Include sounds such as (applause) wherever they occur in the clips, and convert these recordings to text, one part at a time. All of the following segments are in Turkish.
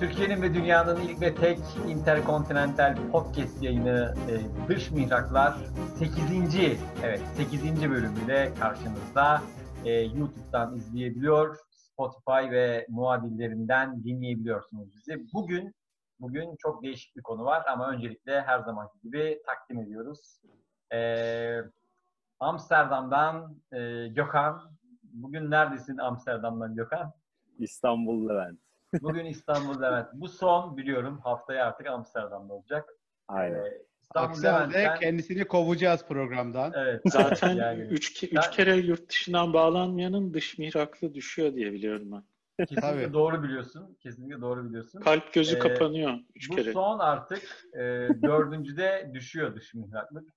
Türkiye'nin ve dünyanın ilk ve tek interkontinental podcast yayını e, Dış Mihraklar 8. evet 8. bölümüyle karşınızda. E, YouTube'dan izleyebiliyor, Spotify ve muadillerinden dinleyebiliyorsunuz bizi. Bugün bugün çok değişik bir konu var ama öncelikle her zamanki gibi takdim ediyoruz. E, Amsterdam'dan e, Gökhan. Bugün neredesin Amsterdam'dan Gökhan? İstanbul Levent. Bugün İstanbul Levent. Bu son biliyorum. Haftaya artık Amsterdam'da olacak. Aynen. Ee, İstanbul Levent'ten... kendisini kovacağız programdan. Evet. Zaten yani, üç, Ben- üç kere yurt dışından bağlanmayanın dış mihraklı düşüyor diye biliyorum ben. kesinlikle Tabii. doğru biliyorsun. Kesinlikle doğru biliyorsun. Kalp gözü Ee, kapanıyor üç Bu kere. son artık e, dördüncüde düşüyor dış mihraklık.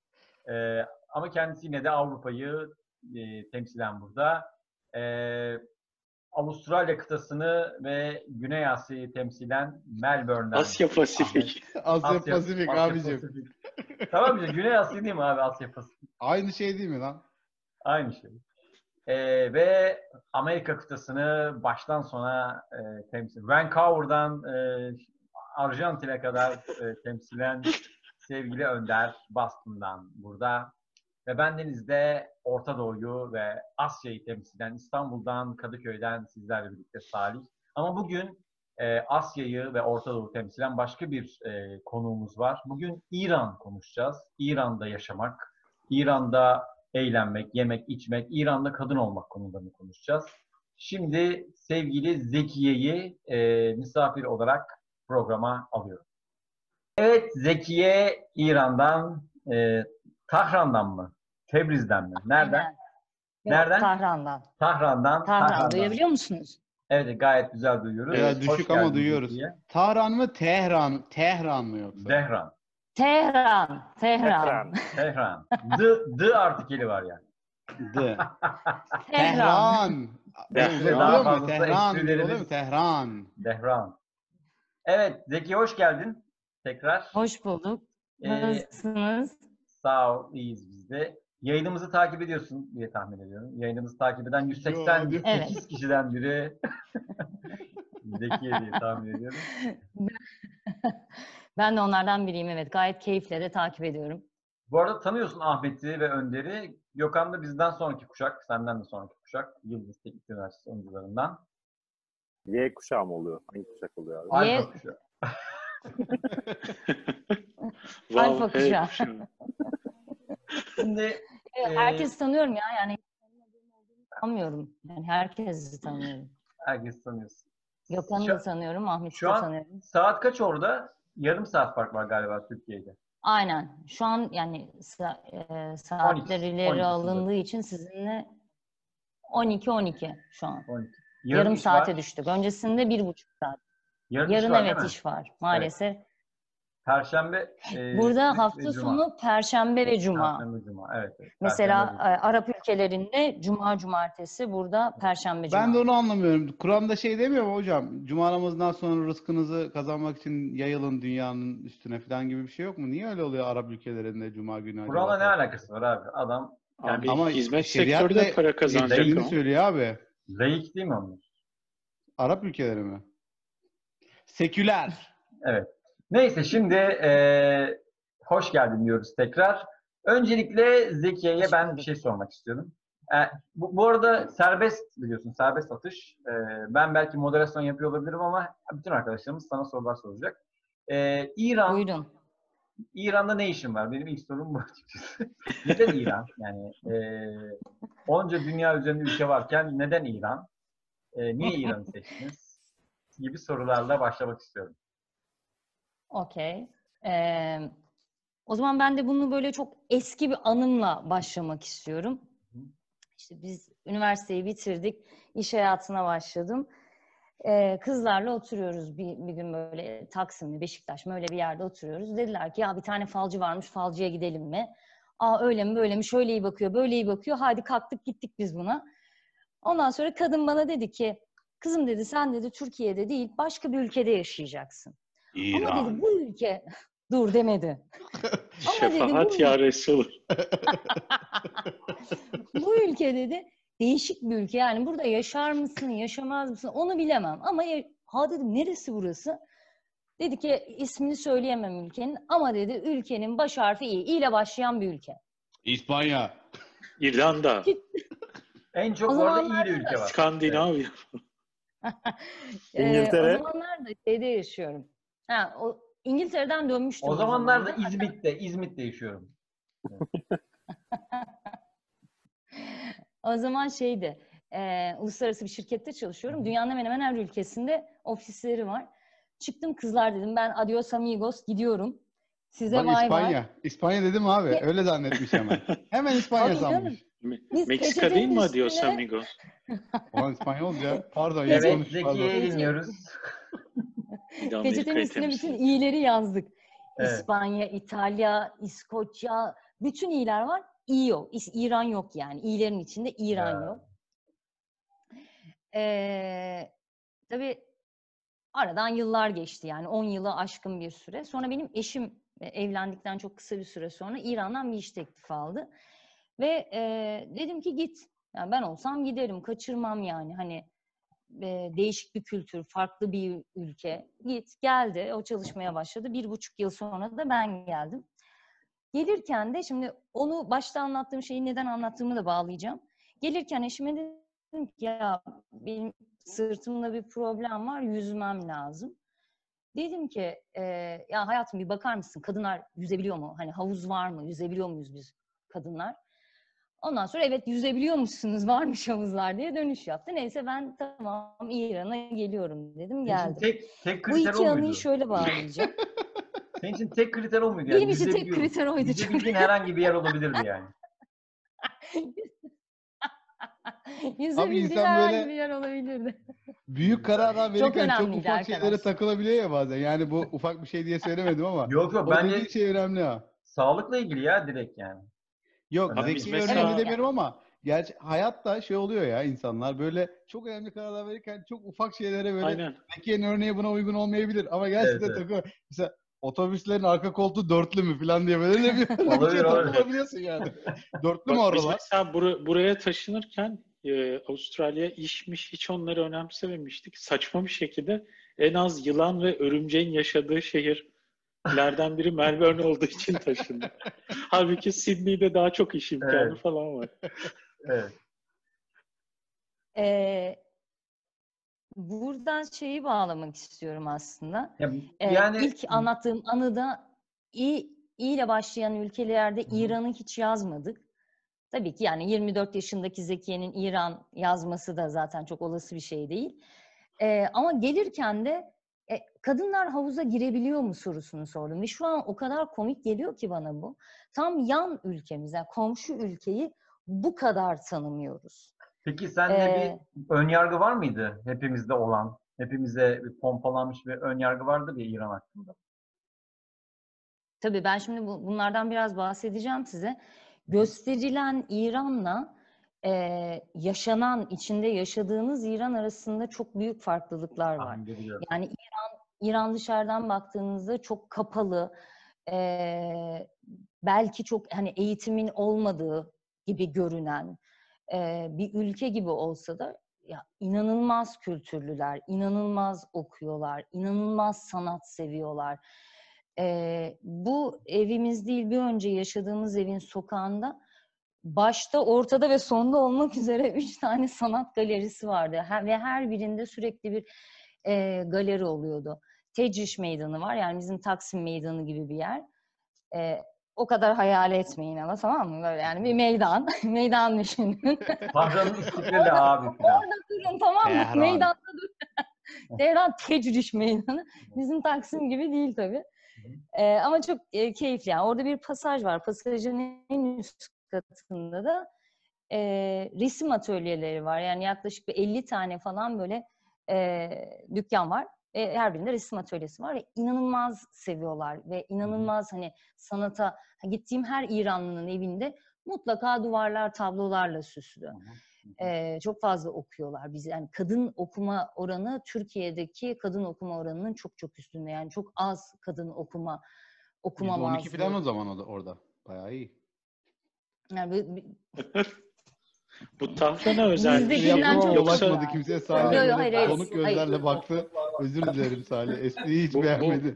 E, ama kendisi yine de Avrupa'yı e, temsilen burada. E, Avustralya kıtasını ve Güney Asya'yı temsilen Melbourne'den. Asya Pasifik. (laughs) Asya Pasifik Asya abicim. Pasifik. tamam işte Güney Asya değil mi abi Asya Pasifik? Aynı şey değil mi lan? Aynı şey. Ee, ve Amerika kıtasını baştan sona e, temsil. Vancouver'dan e, Arjantin'e kadar e, temsilen sevgili Önder Boston'dan burada. Ve bendeniz de Orta Doğu'yu ve Asya'yı temsilen İstanbul'dan, Kadıköy'den sizlerle birlikte Salih. Ama bugün e, Asya'yı ve Orta Doğu temsilen başka bir e, konuğumuz var. Bugün İran konuşacağız. İran'da yaşamak, İran'da eğlenmek, yemek, içmek, İran'da kadın olmak konularını konuşacağız. Şimdi sevgili Zekiye'yi e, misafir olarak programa alıyorum. Evet Zekiye İran'dan, e, Tahran'dan mı? Tebriz'den mi? Nereden? Aynen. Yok, Nereden? Tahran'dan. Tahran'dan. Tahran. Duyabiliyor musunuz? Evet gayet güzel duyuyoruz. Hoş düşük ama duyuyoruz. Zekiye. Tahran mı Tehran? Tehran mı yoksa? Tehran. Tehran. Tehran. Tehran. D, D artikeli var yani. D. (laughs) Tehran. Tehran. Tehran. Oluyor mu? Fazlası Tehran. esprilerimiz- Oluyor mu? Tehran. Tehran. Evet Zeki hoş geldin. Tekrar. Hoş bulduk. Ee, Nasılsınız? Sağ ol, iyiyiz biz de. Yayınımızı takip ediyorsun diye tahmin ediyorum. Yayınımızı takip eden 188 Evet. kişiden biri (laughs) Zekiye diye tahmin ediyorum. (laughs) Ben de onlardan biriyim evet. Gayet keyifle de takip ediyorum. Bu arada tanıyorsun Ahmet'i ve Önder'i. Gökhan da bizden sonraki kuşak, senden de sonraki kuşak. Yıldız Teknik Üniversitesi oyuncularından. Y kuşağı mı oluyor? Hangi kuşak oluyor abi? Alfa Y- kuşağı. (laughs) Vav, Alfa kuşağı. (laughs) Şimdi Evet, Ee, herkes tanıyorum ya yani tanımıyorum. Yani herkesi tanıyorum. herkes tanıyorsun. Gökhan'ı da tanıyorum, Ahmet'i şu de an- tanıyorum. Saat kaç orada? Yarım saat fark var galiba Türkiye'de. Aynen. Şu an yani sa- e, saatler 12, ileri 12 alındığı için sizinle 12-12 şu an. 12. Yarım iş saate var. düştük. Öncesinde bir buçuk saat. Yarın, iş Yarın var, evet mi? iş var maalesef. Perşembe. e, Burada hafta Cuma. sonu Perşembe ve Cuma. Perşembe, Cuma. Evet. evet. Mesela Perşembe, e, Arap ülkelerinde Cuma Cumartesi, burada Perşembe Cuma. Ben de onu anlamıyorum. Kur'an'da şey demiyor mu hocam? Cuma namazından sonra rızkınızı kazanmak için yayılın dünyanın üstüne falan gibi bir şey yok mu? Niye öyle oluyor Arap ülkelerinde Cuma günü? Kur'an'la ne alakası var abi? Adam Abi Ama hizmet şeriatla sektörü de para kazanacak ama. söylüyor abi. layık değil mi onlar? Arap ülkeleri mi? Seküler. Evet. Neyse şimdi e, hoş geldin diyoruz tekrar. Öncelikle Zekiye'ye ben bir şey sormak istiyorum. E, bu, bu arada serbest biliyorsun, serbest atış. E, ben belki moderasyon yapıyor olabilirim ama bütün arkadaşlarımız sana sorular soracak. E, İran, Buyurun. İran'da ne işin var? Benim ilk sorum bu açıkçası. (laughs) neden İran? Yani e, onca dünya üzerinde ülke varken neden İran? E, niye İran'ı seçtiniz? Gibi sorularla başlamak istiyorum. Okey. Ee, o zaman ben de bunu böyle çok eski bir anımla başlamak istiyorum. İşte biz üniversiteyi bitirdik, iş hayatına başladım. Ee, kızlarla oturuyoruz bir, bir gün böyle Taksim'de, Beşiktaş mı öyle bir yerde oturuyoruz. Dediler ki ya bir tane falcı varmış, falcıya gidelim mi? Aa öyle mi, böyle mi, şöyle iyi bakıyor, böyle iyi bakıyor. Hadi kalktık gittik biz buna. Ondan sonra kadın bana dedi ki, kızım dedi sen dedi Türkiye'de değil başka bir ülkede yaşayacaksın. Ama dedi bu ülke (laughs) dur demedi. (laughs) Ama dedi, Şefaat bu- ya Resul. (laughs) bu ülke dedi değişik bir ülke. Yani burada yaşar mısın, yaşamaz mısın onu bilemem. Ama ha dedim neresi burası? Dedi ki ismini söyleyemem ülkenin ama dedi ülkenin baş harfi İ. İ ile başlayan bir ülke. İspanya. İrlanda, En çok O bu arada zamanlarda iyi bir ülke var. Skandinavya. İngiltere. o zamanlar da şeyde yaşıyorum. Ha, o, İngiltere'den dönmüştüm. O zamanlar da. İzmit'te, İzmit'te yaşıyorum. (laughs) O zaman şeydi, e, uluslararası bir şirkette çalışıyorum. Dünyanın hemen hemen her ülkesinde ofisleri var. Çıktım kızlar dedim ben adios amigos gidiyorum. Size Bak bay. İspanya. İspanya dedim abi. Ya- Öyle zannetmiş hemen. Hemen İspanya sanmış. Me- Biz Meksika değil mi Adios üstüne- Amigos? Olan İspanyol ya. Pardon. Evet. Zekiye'yi dinliyoruz. Peçetenin üstüne bütün iyileri yazdık. Evet. İspanya, İtalya, İskoçya, bütün iyiler var. İyi yok. İran yok yani. İyilerin içinde İran Ya. yok. Ee, tabii aradan yıllar geçti yani 10 yılı aşkın bir süre. Sonra benim eşim e, evlendikten çok kısa bir süre sonra İran'dan bir iş teklifi aldı. Ve e, dedim ki git. Yani ben olsam giderim, kaçırmam yani. Hani değişik bir kültür, farklı bir ülke. Git, geldi. O çalışmaya başladı. Bir buçuk yıl sonra da ben geldim. Gelirken de şimdi onu başta anlattığım şeyi neden anlattığımı da bağlayacağım. Gelirken eşime dedim ki ya benim sırtımda bir problem var, yüzmem lazım. Dedim ki e, ya hayatım bir bakar mısın kadınlar yüzebiliyor mu? Hani havuz var mı? Yüzebiliyor muyuz biz kadınlar? Ondan sonra evet yüzebiliyor musunuz? Varmış havuzlar diye dönüş yaptı. Neyse ben tamam İran'a geliyorum dedim geldim. tek, tek Bu kriter iki o anıyı şöyle bağlayacağım. (laughs) (laughs) Senin için tek kriter o muydu? Benim için tek kriter oydu çünkü. Yüzebildiğin herhangi bir yer olabilirdi yani. (laughs) Yüzebildiği insan herhangi böyle- bir yer olabilirdi. Büyük kararlar Çok verirken çok, önemliydi ufak şeylere arkadaşlar. takılabiliyor ya bazen. Yani bu ufak bir şey diye söylemedim ama. Yok yok o bence şey önemli ha. sağlıkla ilgili ya direkt yani. Yok Abi biz zeki mesela- önemli demiyorum ama gerçi hayatta şey oluyor ya insanlar böyle çok önemli kararlar verirken çok ufak şeylere böyle Aynen. Zekiye'nin örneği buna uygun olmayabilir ama gerçekten Evet, evet. takıyor. Mesela otobüslerin arka koltuğu dörtlü mü falan diye böyle ne bir, Olabilir, şey olabilir. yani. Dörtlü mü Bak biz oralar? mesela bura- buraya taşınırken e, Avustralya işmiş hiç onları önemsememiştik. Saçma bir şekilde en az yılan ve örümceğin yaşadığı şehirlerden biri Melbourne olduğu için taşındık. (laughs) Halbuki Sydney'de daha çok iş imkanı Evet. falan var. (laughs) Evet. Ee, buradan şeyi bağlamak istiyorum aslında. Ya, Ee, yani ilk anlattığım anıda İ, İ ile başlayan ülkelerde. İran'ı hiç yazmadık. Tabii ki yani 24 yaşındaki Zekiye'nin İran yazması da zaten çok olası bir şey değil. Ee, ama gelirken de kadınlar havuza girebiliyor mu sorusunu sordum. Ve şu an o kadar komik geliyor ki bana bu. Tam yan ülkemiz, yani komşu ülkeyi bu kadar tanımıyoruz. peki sende Ee, bir ön yargı var mıydı hepimizde olan? Hepimize bir pompalanmış bir ön yargı vardı ya İran hakkında. Tabii ben şimdi bu- bunlardan biraz bahsedeceğim size. Gösterilen İran'la eee, yaşanan, içinde yaşadığınız İran arasında çok büyük farklılıklar var. Yani İran, İran dışarıdan baktığınızda çok kapalı, eee, belki çok hani eğitimin olmadığı gibi görünen eee, bir ülke gibi olsa da ya inanılmaz kültürlüler, inanılmaz okuyorlar, inanılmaz sanat seviyorlar. Eee, bu evimiz değil, bir önce yaşadığımız evin sokağında başta, ortada ve sonda olmak üzere (laughs) üç tane sanat galerisi vardı. Ve her birinde sürekli bir eee, galeri oluyordu. Tecriş Meydanı var, yani bizim Taksim Meydanı gibi bir yer. Eee, o kadar hayal etmeyin ama tamam mı? Böyle yani bir meydan, (laughs) meydan düşünün. (laughs) Tahran'ın istiklali abi falan. Orada durun tamam mı? Tehran. Meydanda durun. (laughs) Tehran Tecriş Meydanı. Bizim Taksim gibi değil tabii. Ee, ama çok e, keyifli yani. Orada bir pasaj var. Pasajın en üst katında da e, resim atölyeleri var. Yani yaklaşık bir 50 tane falan böyle e, dükkan var. E, her birinde resim atölyesi var ve inanılmaz seviyorlar ve inanılmaz hani sanata gittiğim her İranlının evinde mutlaka duvarlar tablolarla süslü. Ee, çok fazla okuyorlar. Biz yani kadın okuma oranı Türkiye'deki kadın okuma oranının çok çok üstünde. Yani çok az kadın okuma okuma %12 mazlığı. falan o zaman orada. Bayağı iyi. Yani (laughs) Bu Tahran'a özel bir Bizdekinden çok- Yoksa ulaşmadı kimseye. Salih yok, hayır, hayır. donuk gözlerle Hayır. baktı. Özür dilerim Salih. Espriyi hiç Bu- bu- beğenmedi.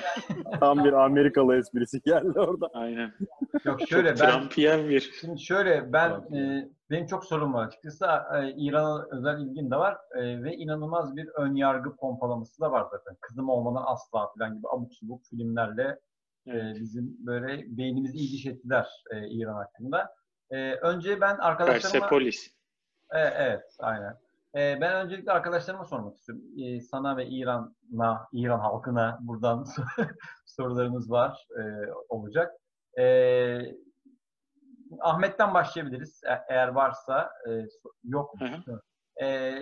(laughs) Tam bir Amerikalı esprisi geldi orada. Aynen. Yok şöyle ben Trumpiyen bir Şimdi şöyle ben e, benim çok sorum var açıkçası. E, İran'a özel ilgin de var E, ve inanılmaz bir ön yargı pompalaması da var zaten. Kızım olmadan asla falan gibi abuk subuk filmlerle e, bizim böyle beynimizi iyi diş ettiler e, İran hakkında. E, önce ben arkadaşlarıma Persepolis. e, evet aynen. E, ben öncelikle arkadaşlarıma sormak istiyorum. E, sana ve İran'a, İran halkına buradan (laughs) sorularımız var e, olacak. E, Ahmet'ten başlayabiliriz E- eğer varsa. E, yok. Hı. E,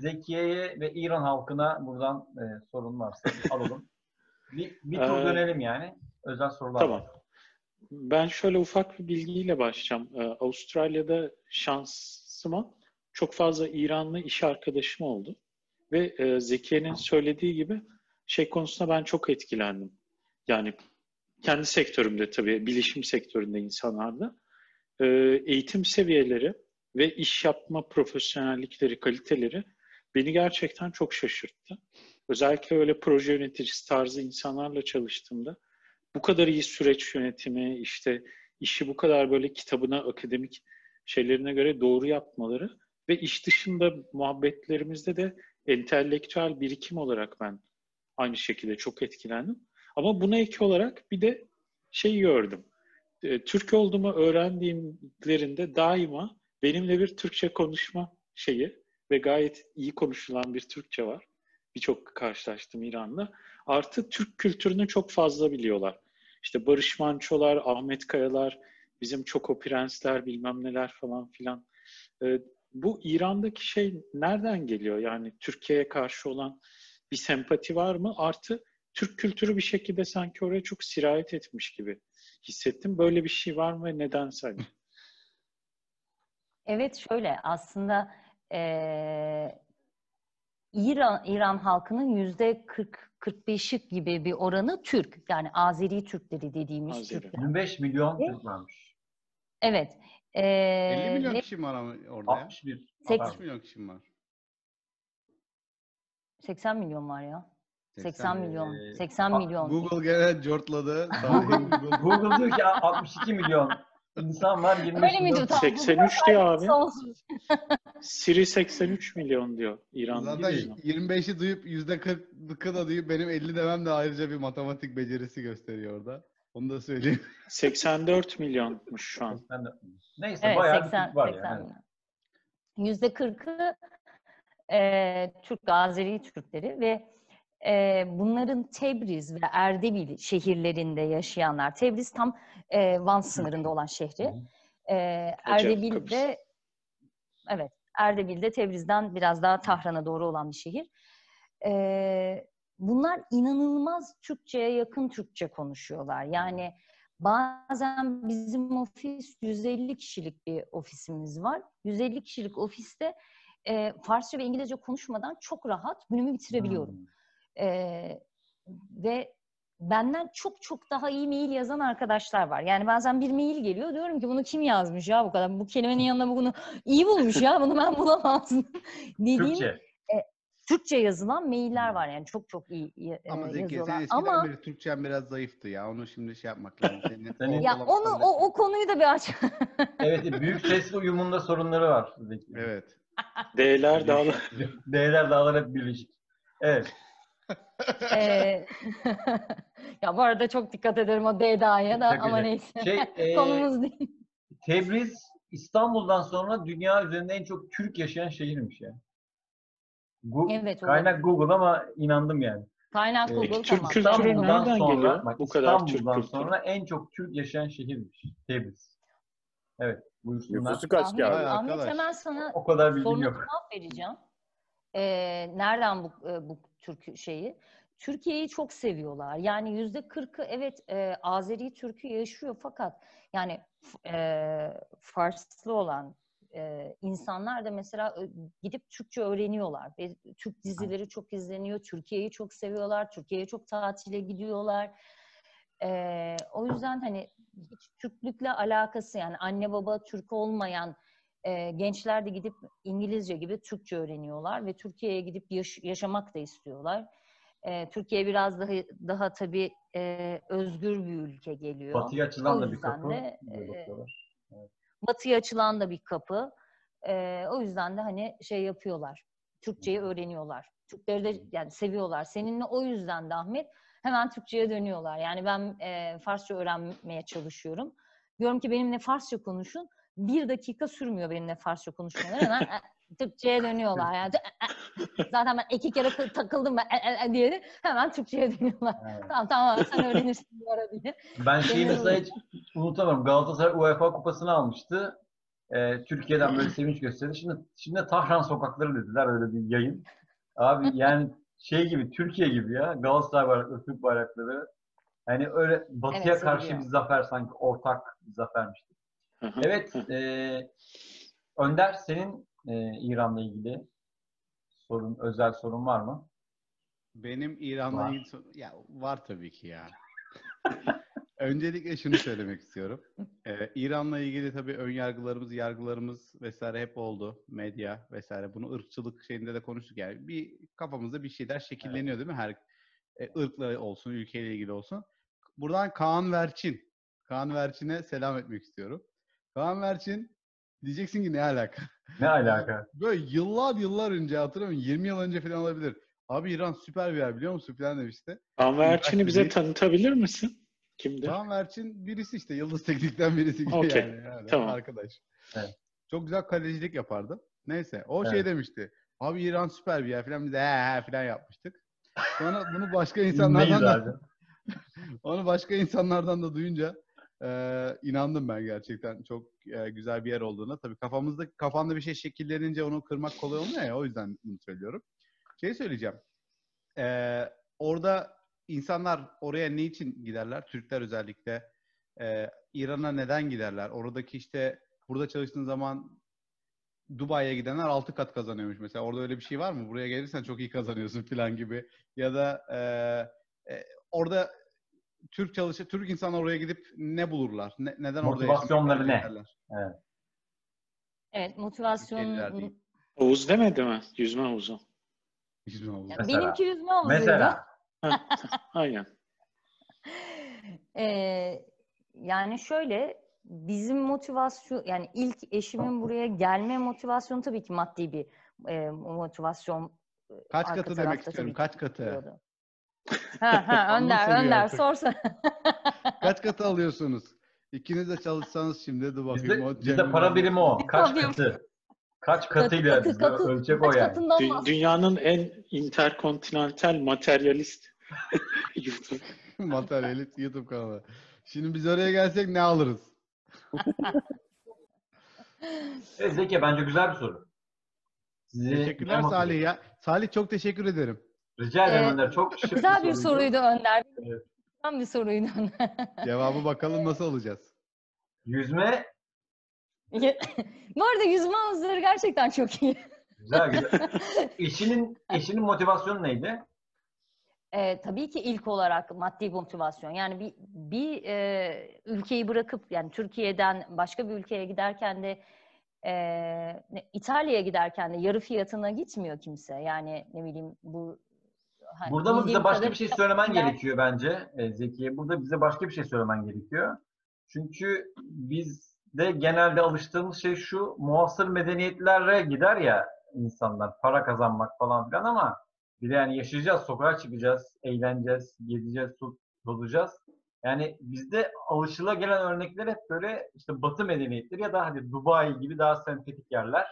Zekiye'ye ve İran halkına buradan e, sorun varsa alalım. Bir, bir tur dönelim yani. Özel sorular Tamam. var. Ben şöyle ufak bir bilgiyle başlayacağım. Ee, Avustralya'da şansıma çok fazla İranlı iş arkadaşım oldu. Ve e, Zekiye'nin söylediği gibi şey konusunda ben çok etkilendim. Yani kendi sektörümde tabii, bilişim sektöründe insanlarda e, eğitim seviyeleri ve iş yapma profesyonellikleri, kaliteleri beni gerçekten çok şaşırttı. Özellikle öyle proje yöneticisi tarzı insanlarla çalıştığımda bu kadar iyi süreç yönetimi, işte işi bu kadar böyle kitabına, akademik şeylerine göre doğru yapmaları ve iş dışında muhabbetlerimizde de entelektüel birikim olarak ben aynı şekilde çok etkilendim. Ama buna ek olarak bir de şey gördüm. E, Türk olduğumu öğrendiğimlerinde daima benimle bir Türkçe konuşma şeyi ve gayet iyi konuşulan bir Türkçe var. Birçok karşılaştım İran'da. Artı Türk kültürünü çok fazla biliyorlar. İşte Barış Manço'lar, Ahmet Kayalar, bizim Çoko Prensler bilmem neler falan filan. Ee, bu İran'daki şey nereden geliyor? Yani Türkiye'ye karşı olan bir sempati var mı? Artı Türk kültürü bir şekilde sanki oraya çok sirayet etmiş gibi hissettim. Böyle bir şey var mı ve neden sence? Evet şöyle aslında eee, İran İran halkının yüzde 40 45'lik gibi bir oranı Türk. Yani Azeri Türkleri dediğimiz Azeri. Türkler. 25 milyon? Türk varmış. Evet. Eee, 50 milyon ve kişi mi var ama orada ya? 61. Seks- 60 milyon kişi mi var? 80 milyon var ya. 80 milyon. Ee, 80 a- milyon. Google gene cortladı. (laughs) Google diyor ki 62 milyon insan var 25 Öyle milyon. miydi? Tamam, 83 diyor abi. Siri 83 milyon diyor İran'da. Zaten değil mi? 25'i duyup %40'lıkı da duyup benim 50 demem de ayrıca bir matematik becerisi gösteriyor orada. Onu da söyleyeyim. 84 milyonmuş şu an. 84 milyon. Neyse Evet bayağı 80, bir var 80 yani. milyon. Yüzde 40'ı e, Türk, Azeri Türkleri ve e, bunların Tebriz ve Erdebil şehirlerinde yaşayanlar. Tebriz tam e, Van sınırında olan şehri. E, Erdebil Kıbrıs. de evet Erdebil de Tebriz'den biraz daha Tahran'a doğru olan bir şehir. E, bunlar inanılmaz Türkçe'ye yakın Türkçe konuşuyorlar. Yani bazen bizim ofis 150 kişilik bir ofisimiz var. 150 kişilik ofiste e, Farsça ve İngilizce konuşmadan çok rahat günümü bitirebiliyorum. Hmm. Ee, ve benden çok çok daha iyi mail yazan arkadaşlar var. Yani bazen bir mail geliyor diyorum ki bunu kim yazmış ya bu kadar? Bu kelimenin yanına bunu (laughs) iyi bulmuş ya bunu ben bulamazdım. (laughs) Dediğim Türkçe. Türkçe yazılan mailler var yani çok çok iyi e, Ama Zeki senin yazıyorlar. eskiden Ama beri Türkçen biraz zayıftı ya. Onu şimdi şey yapmak lazım. (laughs) Senin Senin- ya onu o, o konuyu da bir aç. Evet büyük sesli uyumunda sorunları var. Zeki. Evet. D'ler dağlar. D'ler dağlar hep birleşik. Evet. Ee, (laughs) ya bu arada çok dikkat ederim o DDA'ya da Çok ama güzel. neyse. Şey, (laughs) e, Konumuz değil. Tebriz İstanbul'dan sonra dünya üzerinde en çok Türk yaşayan şehirmiş ya. Gu- Evet, Kaynak Google ama inandım yani. Kaynak Ee, Google Türk tamam. kültürü İstanbul'dan nereden sonra, geliyor? bak, Bu kadar Türk İstanbul'dan kültürü. sonra en çok Türk yaşayan şehirmiş Tebriz. Evet. Buyursunlar. Nüfusu kaç Ahmet, ki abi? Vay Ahmet hemen sana O kadar bilgim yok. cevap vereceğim. Ee, nereden bu, e, bu Türk şeyi? Türkiye'yi çok seviyorlar. Yani yüzde kırkı evet e, Azeri Türk'ü yaşıyor fakat yani e, Farslı olan e, insanlar da mesela gidip Türkçe öğreniyorlar. Ve Türk dizileri çok izleniyor. Türkiye'yi çok seviyorlar. Türkiye'ye çok tatile gidiyorlar. E, o yüzden hani hiç Türklükle alakası yani anne baba Türk olmayan e, gençler de gidip İngilizce gibi Türkçe öğreniyorlar ve Türkiye'ye gidip yaş- yaşamak da istiyorlar. E, Türkiye biraz daha daha tabii e, özgür bir ülke geliyor. Batıya açılan da bir kapı. de, e, batıya açılan da bir kapı. Ee, o yüzden de hani şey yapıyorlar. Türkçeyi öğreniyorlar. Türkleri de yani seviyorlar. Seninle o yüzden de Ahmet hemen Türkçe'ye dönüyorlar. Yani ben e, Farsça öğrenmeye çalışıyorum. Diyorum ki benimle Farsça konuşun. Bir dakika sürmüyor benimle Farsça konuşmaları. Hemen e, Türkçe'ye dönüyorlar. Yani, e, e. zaten ben iki kere kı- takıldım ben e, e, e diye hemen Türkçe'ye dönüyorlar. Evet. Tamam tamam sen öğrenirsin bu ara diye. Ben şeyi mesela hiç unutamıyorum. Galatasaray UEFA kupasını almıştı. Ee, Türkiye'den böyle sevinç gösterdi. Şimdi şimdi Tahran sokakları dediler öyle bir yayın. Abi yani şey gibi Türkiye gibi ya. Galatasaray bayrakları, Türk bayrakları. Yani öyle batıya Evet, karşı bir zafer sanki ortak bir zafermiş. Evet. e, Önder senin e, İran'la ilgili sorun, özel sorun var mı? Benim İran'la ilgili ya var tabii ki ya. (laughs) Öncelikle şunu söylemek istiyorum. Ee, İran'la ilgili tabii ön yargılarımız, yargılarımız vesaire hep oldu. Medya vesaire. Bunu ırkçılık şeyinde de konuştuk yani. Bir kafamızda bir şeyler şekilleniyor değil mi? Her e, ırkla olsun, ülkeyle ilgili olsun. Buradan Kaan Verçin. Kaan Verçin'e selam etmek istiyorum. Kaan Verçin diyeceksin ki ne alaka? Ne alaka? (laughs) Böyle yıllar yıllar önce hatırlamıyorum 20 yıl önce falan olabilir. Abi İran süper bir yer biliyor musun falan demişti. Anver Erçin'i bize Üniversiteyi- tanıtabilir misin? Kimdir? Kaan Verçin birisi işte Yıldız Teknik'ten birisi gibi Okey, yani, yani tamam. arkadaş. Evet. Çok güzel kalecilik yapardı. Neyse o şey Evet. demişti. Abi İran süper bir yer falan biz de he he falan yapmıştık. Sonra bunu başka (laughs) insanlardan da (laughs) onu başka insanlardan da duyunca e, inandım ben gerçekten çok e, güzel bir yer olduğuna. Tabii kafamızda kafanda bir şey şekillenince onu kırmak kolay olmuyor ya o yüzden bunu söylüyorum. Şey söyleyeceğim. E, orada insanlar oraya ne için giderler? Türkler özellikle. E, İran'a neden giderler? Oradaki işte burada çalıştığın zaman Dubai'ye gidenler 6 kat kazanıyormuş mesela. Orada öyle bir şey var mı? Buraya gelirsen çok iyi kazanıyorsun falan gibi. Ya da e, e, orada Türk çalışır, Türk insanlar oraya gidip ne bulurlar? Ne- neden orada Motivasyonları ne? ederler? Evet motivasyon. Havuz demedi mi? Yüzme havuzu. Zaman olmaz. Mesela. benimki yüzme havuzuydu. Mesela (laughs) Aynen. (laughs) Ee, yani şöyle bizim motivasyon yani ilk eşimin buraya gelme motivasyonu tabii ki maddi bir e, motivasyon. Kaç katı demek istiyorum. Kaç katı? oluyordu. Ha ha Onu (laughs) Önder Önder sorsa. (laughs) Kaç katı alıyorsunuz? İkiniz de çalışsanız şimdi dur bakayım. bizde, o bizde para birimi o. Kaç katı? Kaç Katı, katıyla katı, katı. ölçek o Kaç yani. katından Dü- dünyanın en interkontinental materyalist (laughs) YouTube. Materyalist YouTube kanalı. Şimdi biz oraya gelsek ne alırız? Evet, Zeki bence güzel bir soru. Sizi Teşekkürler Salih ya. Salih çok teşekkür ederim. Rica ederim Ee, Önder. Çok şık Güzel bir soruydu Önder. Evet. Güzel bir soruydu Önder. (laughs) Cevabı bakalım nasıl alacağız? Yüzme (laughs) Bu arada yüzme havuzları gerçekten çok iyi. güzel güzel. (laughs) eşinin, eşinin motivasyonu neydi? Ee, tabii ki ilk olarak maddi motivasyon. Yani bir, bir e, ülkeyi bırakıp yani Türkiye'den başka bir ülkeye giderken de e, ne- İtalya'ya giderken de yarı fiyatına gitmiyor kimse. Yani ne bileyim bu hani Burada mı bize başka bir şey söylemen ben- gerekiyor bence e, Zekiye. Burada bize başka bir şey söylemen gerekiyor. Çünkü biz de genelde alıştığımız şey şu muhasır medeniyetlere gider ya insanlar para kazanmak falan filan ama bir de yani yaşayacağız, sokağa çıkacağız, eğleneceğiz, gezeceğiz, su olacağız. Yani bizde alışıla örnekler hep böyle işte Batı medeniyetleri ya da hadi Dubai gibi daha sempatik yerler.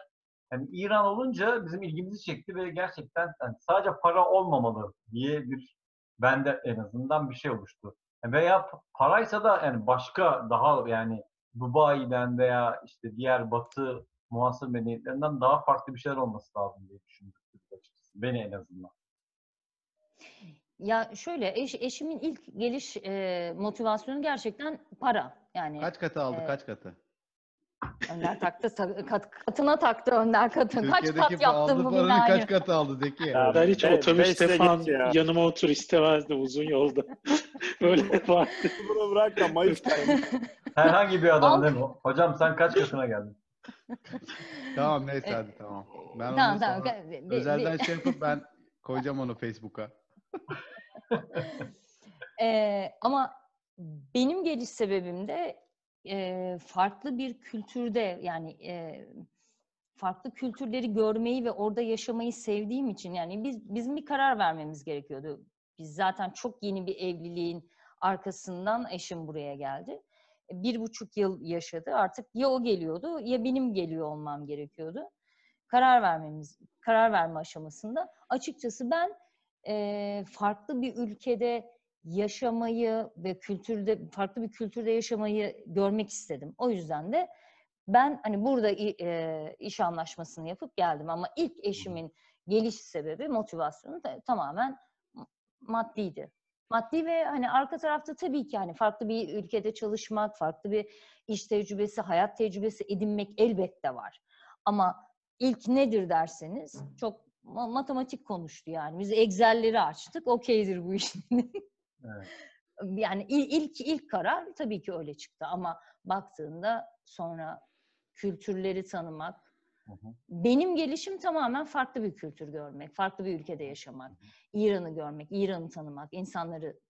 Yani İran olunca bizim ilgimizi çekti ve gerçekten yani sadece para olmamalı diye bir bende en azından bir şey oluştu. Veya pa- paraysa da yani başka daha yani Dubai'den veya işte diğer Batı muhasır medeniyetlerinden daha farklı bir şeyler olması lazım diye düşündüm açıkçası. Beni en azından. Ya şöyle eş, eşimin ilk geliş e, motivasyonu gerçekten para. Yani Kaç katı aldı? Evet. Kaç katı? Önder taktı kat, katına taktı Önder katı. Kaç kat yaptın bu binayı? kaç katı aldı Zeki? Ya, Ben hiç be- otobüste falan ya. yanıma otur istemezdim uzun yolda. (laughs) Böyle (laughs) vardı. Bunu bırak da Mayıs'ta. (laughs) Herhangi bir adam Al. değil mi? Hocam sen kaç katına geldin? Tamam neyse hadi tamam. Ben tamam onu tamam. sonra özelden şey yapıp ben koyacağım onu Facebook'a. Ee, ama benim geliş sebebim de e, farklı bir kültürde yani e, farklı kültürleri görmeyi ve orada yaşamayı sevdiğim için yani biz bizim bir karar vermemiz gerekiyordu. Biz zaten çok yeni bir evliliğin arkasından eşim buraya geldi. Bir buçuk yıl yaşadı. Artık ya o geliyordu ya benim geliyor olmam gerekiyordu. Karar vermemiz, karar verme aşamasında açıkçası ben e, farklı bir ülkede yaşamayı ve kültürde farklı bir kültürde yaşamayı görmek istedim. O yüzden de ben hani burada e, iş anlaşmasını yapıp geldim ama ilk eşimin geliş sebebi motivasyonu da tamamen maddiydi. Maddi ve hani arka tarafta tabii ki hani farklı bir ülkede çalışmak, farklı bir iş tecrübesi, hayat tecrübesi edinmek elbette var. Ama ilk nedir derseniz çok ma- matematik konuştu yani. Biz Excel'leri açtık. Okeydir bu iş. (laughs) Evet. yani il- ilk ilk karar tabii ki öyle çıktı ama baktığında sonra kültürleri tanımak benim gelişim tamamen farklı bir kültür görmek, farklı bir ülkede yaşamak, İran'ı görmek, İran'ı tanımak, insanları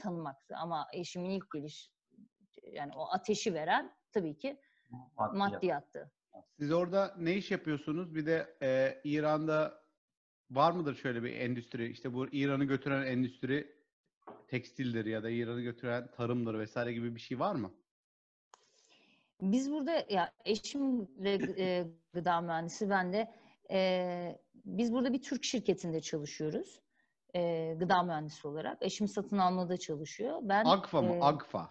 tanımaktı ama eşimin ilk geliş yani o ateşi veren tabii ki Maddiyat. maddiyattı. Siz orada ne iş yapıyorsunuz? Bir de e, İran'da var mıdır şöyle bir endüstri? İşte bu İran'ı götüren endüstri tekstildir ya da İran'ı götüren tarımdır vesaire gibi bir şey var mı? Biz burada ya eşim de e, gıda mühendisi ben de e, biz burada bir Türk şirketinde çalışıyoruz. E, gıda mühendisi olarak. Eşim satın almada çalışıyor. Ben Agfa mı? e, Agfa.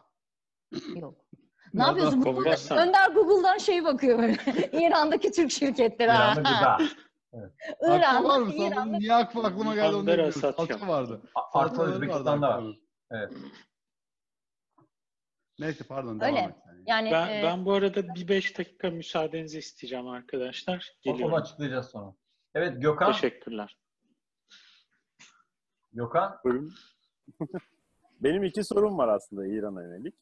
Yok. (laughs) Ne yapıyorsun? Google'da. Önder Google'dan şey bakıyor böyle. (laughs) İran'daki Türk şirketleri. İran'da ha. Gıda. Agfa var mı? İran'da. niye Agfa aklıma geldi onu bilmiyorum. Salça vardı. Farklı Özbekistan'da var. Evet. Neyse pardon Öyle. devam et. Yani Ben, e, ben bu arada bir beş dakika müsaadenizi isteyeceğim arkadaşlar. Onu Geliyorum. açıklayacağız sonra. Evet Gökhan. Teşekkürler. Gökhan. Buyurun. (laughs) Benim iki sorum var aslında İran'a yönelik.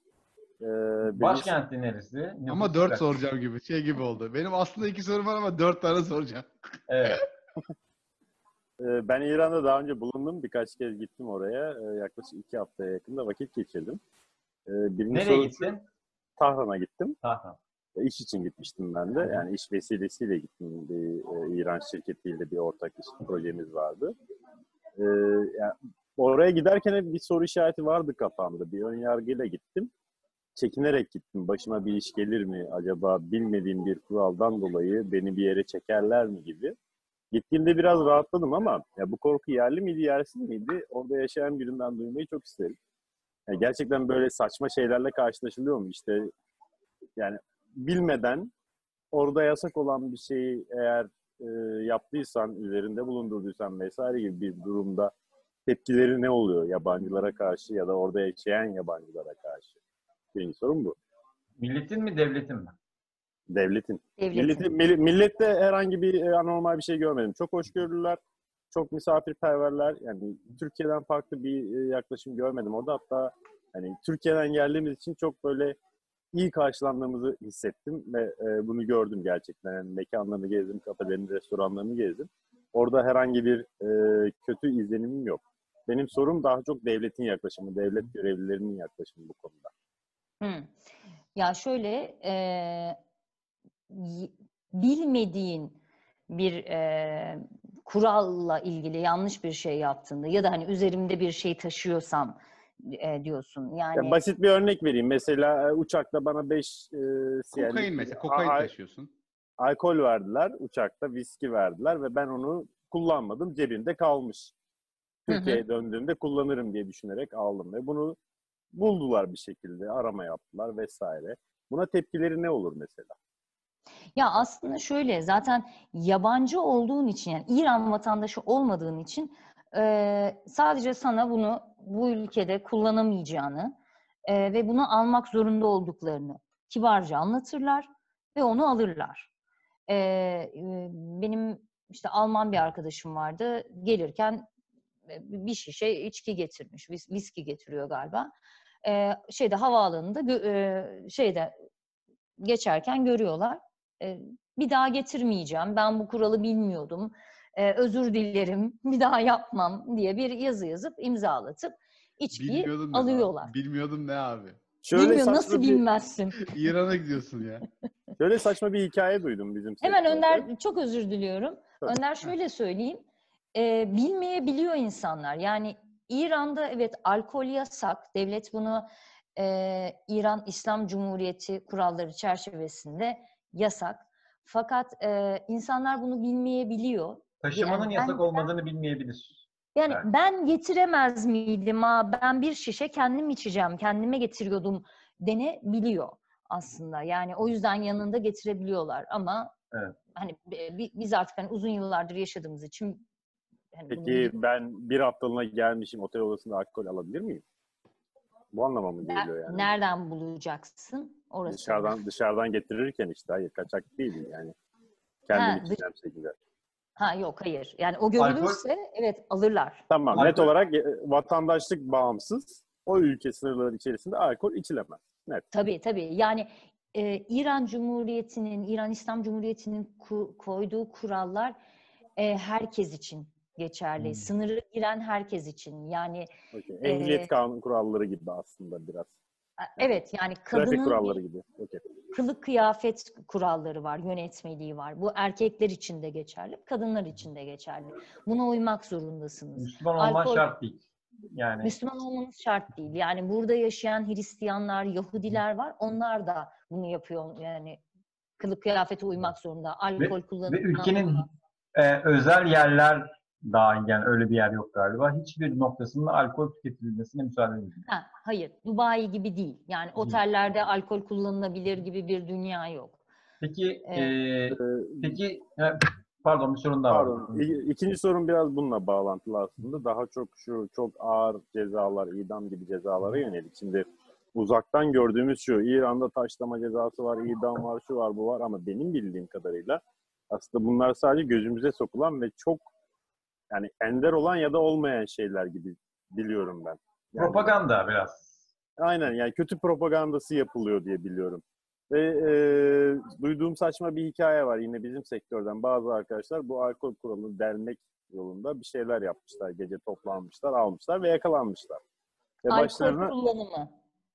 Ee, birincisi- Başkenti neresi? Ama Nüfus dört kaç? soracağım gibi. Şey gibi oldu. Benim aslında iki sorum var ama dört tane soracağım. Evet. (laughs) Ee, Ben İran'da daha önce bulundum. Birkaç kez gittim oraya. Ee, Yaklaşık iki haftaya yakında vakit geçirdim. Ee, Birinci Nereye gittin? Tahran'a gittim. Tahran. İş için gitmiştim ben de. Yani iş vesilesiyle gittim. Bir e, İran şirketiyle bir ortak iş projemiz vardı. Ee, yani oraya giderken hep bir soru işareti vardı kafamda. Bir ön yargıyla gittim. Çekinerek gittim. Başıma bir iş gelir mi? Acaba bilmediğim bir kuraldan dolayı beni bir yere çekerler mi gibi. Gittiğimde biraz rahatladım ama ya bu korku yerli miydi, yersiz miydi? Orada yaşayan birinden duymayı çok isterim. Yani gerçekten böyle saçma şeylerle karşılaşılıyor mu? İşte yani bilmeden orada yasak olan bir şeyi eğer e, yaptıysan, üzerinde bulundurduysan vesaire gibi bir durumda tepkileri ne oluyor yabancılara karşı ya da orada yaşayan yabancılara karşı? Birinci sorun bu. Milletin mi devletin mi? Devletin. devletin. Milleti, milli- millette herhangi bir e, anormal bir şey görmedim. Çok hoşgörülüler, çok misafirperverler. Yani Türkiye'den farklı bir e, yaklaşım görmedim orada. Hatta hani Türkiye'den geldiğimiz için çok böyle iyi karşılandığımızı hissettim ve e, bunu gördüm gerçekten. Yani mekanlarını gezdim, kafelerini, restoranlarını gezdim. Orada herhangi bir e, kötü izlenimim yok. Benim sorum daha çok devletin yaklaşımı, devlet görevlilerinin yaklaşımı bu konuda. Hı. Ya şöyle e, bilmediğin bir e, kuralla ilgili yanlış bir şey yaptığında ya da hani üzerimde bir şey taşıyorsam e, diyorsun. Yani Ya basit bir örnek vereyim. Mesela uçakta bana 5 e, Kokain mesela. Kokain taşıyorsun. alkol verdiler. Uçakta viski verdiler ve ben onu kullanmadım. Cebimde kalmış. Türkiye'ye döndüğümde kullanırım diye düşünerek aldım ve bunu buldular bir şekilde. Arama yaptılar vesaire. Buna tepkileri ne olur mesela? Ya aslında şöyle zaten yabancı olduğun için yani İran vatandaşı olmadığın için e, sadece sana bunu bu ülkede kullanamayacağını e, ve bunu almak zorunda olduklarını kibarca anlatırlar ve onu alırlar. E, benim işte Alman bir arkadaşım vardı gelirken bir şişe içki getirmiş, vis- viski getiriyor galiba. E, şeyde havaalanında e, şeyde geçerken görüyorlar. e, bir daha getirmeyeceğim. Ben bu kuralı bilmiyordum. E, özür dilerim. (laughs) Bir daha yapmam diye bir yazı yazıp imzalatıp içkiyi Bilmiyordum ne alıyorlar. Abi. Bilmiyordum ne abi? Şöyle Bilmiyorum nasıl bir, bilmezsin. (laughs) İran'a gidiyorsun ya. Şöyle saçma bir hikaye duydum bizim Hemen sektörde. Önder çok özür diliyorum. Önder şöyle söyleyeyim. Ee, bilmeyebiliyor insanlar. Yani İran'da evet alkol yasak. Devlet bunu e, İran İslam Cumhuriyeti kuralları çerçevesinde yasak. Fakat e, insanlar bunu bilmeyebiliyor. Taşımanın Yani yasak ben- olmadığını bilmeyebilir. Yani Evet. ben getiremez miydim ha ben bir şişe kendim içeceğim, kendime getiriyordum denebiliyor aslında. Yani o yüzden yanında getirebiliyorlar ama Evet. hani bi- bi- biz artık hani uzun yıllardır yaşadığımız için hani Peki ben bir haftalığına gelmişim otel odasında alkol alabilir miyim? Bu anlama mı geliyor yani? nereden bulacaksın orası? Dışarıdan dışarıdan getirirken işte hayır kaçak değil yani. Kendim Ha, dış- içeceğim şekilde. Ha yok hayır. Yani o görülürse evet alırlar. Tamam Alkol- net olarak e, vatandaşlık bağımsız o ülke sınırları içerisinde alkol içilemez. Net. Tabii tabii. Yani e, İran Cumhuriyeti'nin, İran İslam Cumhuriyeti'nin ku- koyduğu kurallar e, herkes için geçerli. Hmm. Sınırı giren herkes için. Yani Okey. Ee, Ehliyet kanun kuralları gibi aslında biraz. e, evet yani Trafik kadının kuralları gibi. Okey. kılık kıyafet kuralları var, yönetmeliği var. Bu erkekler için de geçerli, kadınlar için de geçerli. Buna uymak zorundasınız. Müslüman olman Alkol- şart değil. Yani Müslüman olmanız şart değil. Yani burada yaşayan Hristiyanlar, Yahudiler var. Onlar da bunu yapıyor. Yani kılık kıyafete uymak zorunda. Alkol kullanımına ve ülkenin e, özel yerler dahil yani öyle bir yer yok galiba. Hiçbir noktasında alkol tüketilmesine müsaade edilmiyor. Ha, hayır, Dubai gibi değil. Yani otellerde alkol kullanılabilir gibi bir dünya yok. Peki Evet. e, Ee, peki pardon bir sorun daha var. Pardon. İkinci sorun biraz bununla bağlantılı aslında. Daha çok şu çok ağır cezalar, idam gibi cezalara yönelik. Şimdi uzaktan gördüğümüz şu, İran'da taşlama cezası var, idam var, şu var, bu var ama benim bildiğim kadarıyla aslında bunlar sadece gözümüze sokulan ve çok yani ender olan ya da olmayan şeyler gibi biliyorum ben. Yani- Propaganda biraz. Aynen yani kötü propagandası yapılıyor diye biliyorum. Ve e, duyduğum saçma bir hikaye var yine bizim sektörden bazı arkadaşlar bu alkol kuralını delmek yolunda bir şeyler yapmışlar. Gece toplanmışlar, almışlar ve yakalanmışlar. Ve Alkol başlarına kullanımı.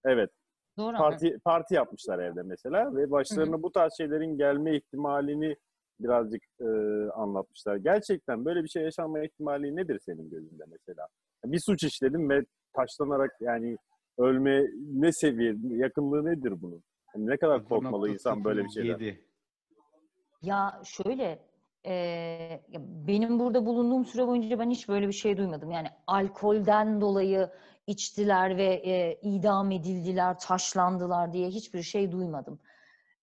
evet Doğru parti parti yapmışlar evde mesela ve başlarına bu tarz şeylerin gelme ihtimalini birazcık e, anlatmışlar. Gerçekten böyle bir şey yaşanma ihtimali nedir senin gözünde mesela? Bir suç işledim ve taşlanarak yani ölme ne seviye, yakınlığı nedir bunun? Yani ne kadar korkmalı insan böyle bir şeyden? 0.07. Ya şöyle, e, benim burada bulunduğum süre boyunca ben hiç böyle bir şey duymadım. Yani alkolden dolayı içtiler ve e, idam edildiler, taşlandılar diye hiçbir şey duymadım.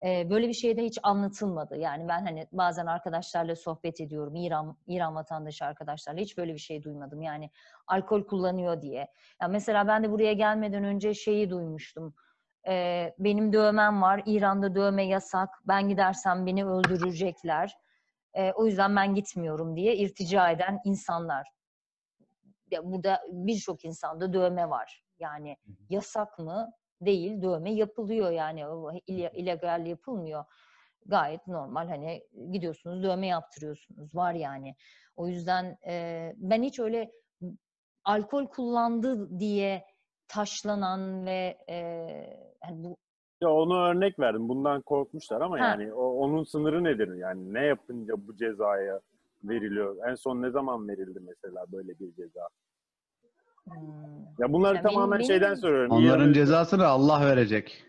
E, böyle bir şey de hiç anlatılmadı. Yani ben hani bazen arkadaşlarla sohbet ediyorum, İran İran vatandaşı arkadaşlarla hiç böyle bir şey duymadım. Yani alkol kullanıyor diye. Ya mesela ben de buraya gelmeden önce şeyi duymuştum. Ee, benim dövmem var. İran'da dövme yasak. Ben gidersem beni öldürecekler. Ee, o yüzden ben gitmiyorum diye irtica eden insanlar. Ya burada birçok insanda dövme var. Yani yasak mı? Değil. Dövme yapılıyor yani. İllegal yapılmıyor. Gayet normal. Hani gidiyorsunuz dövme yaptırıyorsunuz. Var yani. O yüzden e, ben hiç öyle alkol kullandı diye taşlanan ve e, yani bu Ya onu örnek verdim. Bundan korkmuşlar ama Ha. yani o, onun sınırı nedir? Yani ne yapınca bu cezaya veriliyor? En son ne zaman verildi mesela böyle bir ceza? Hmm, Ya bunları Ya tamamen benim- şeyden soruyorum. Onların cezasını Allah verecek.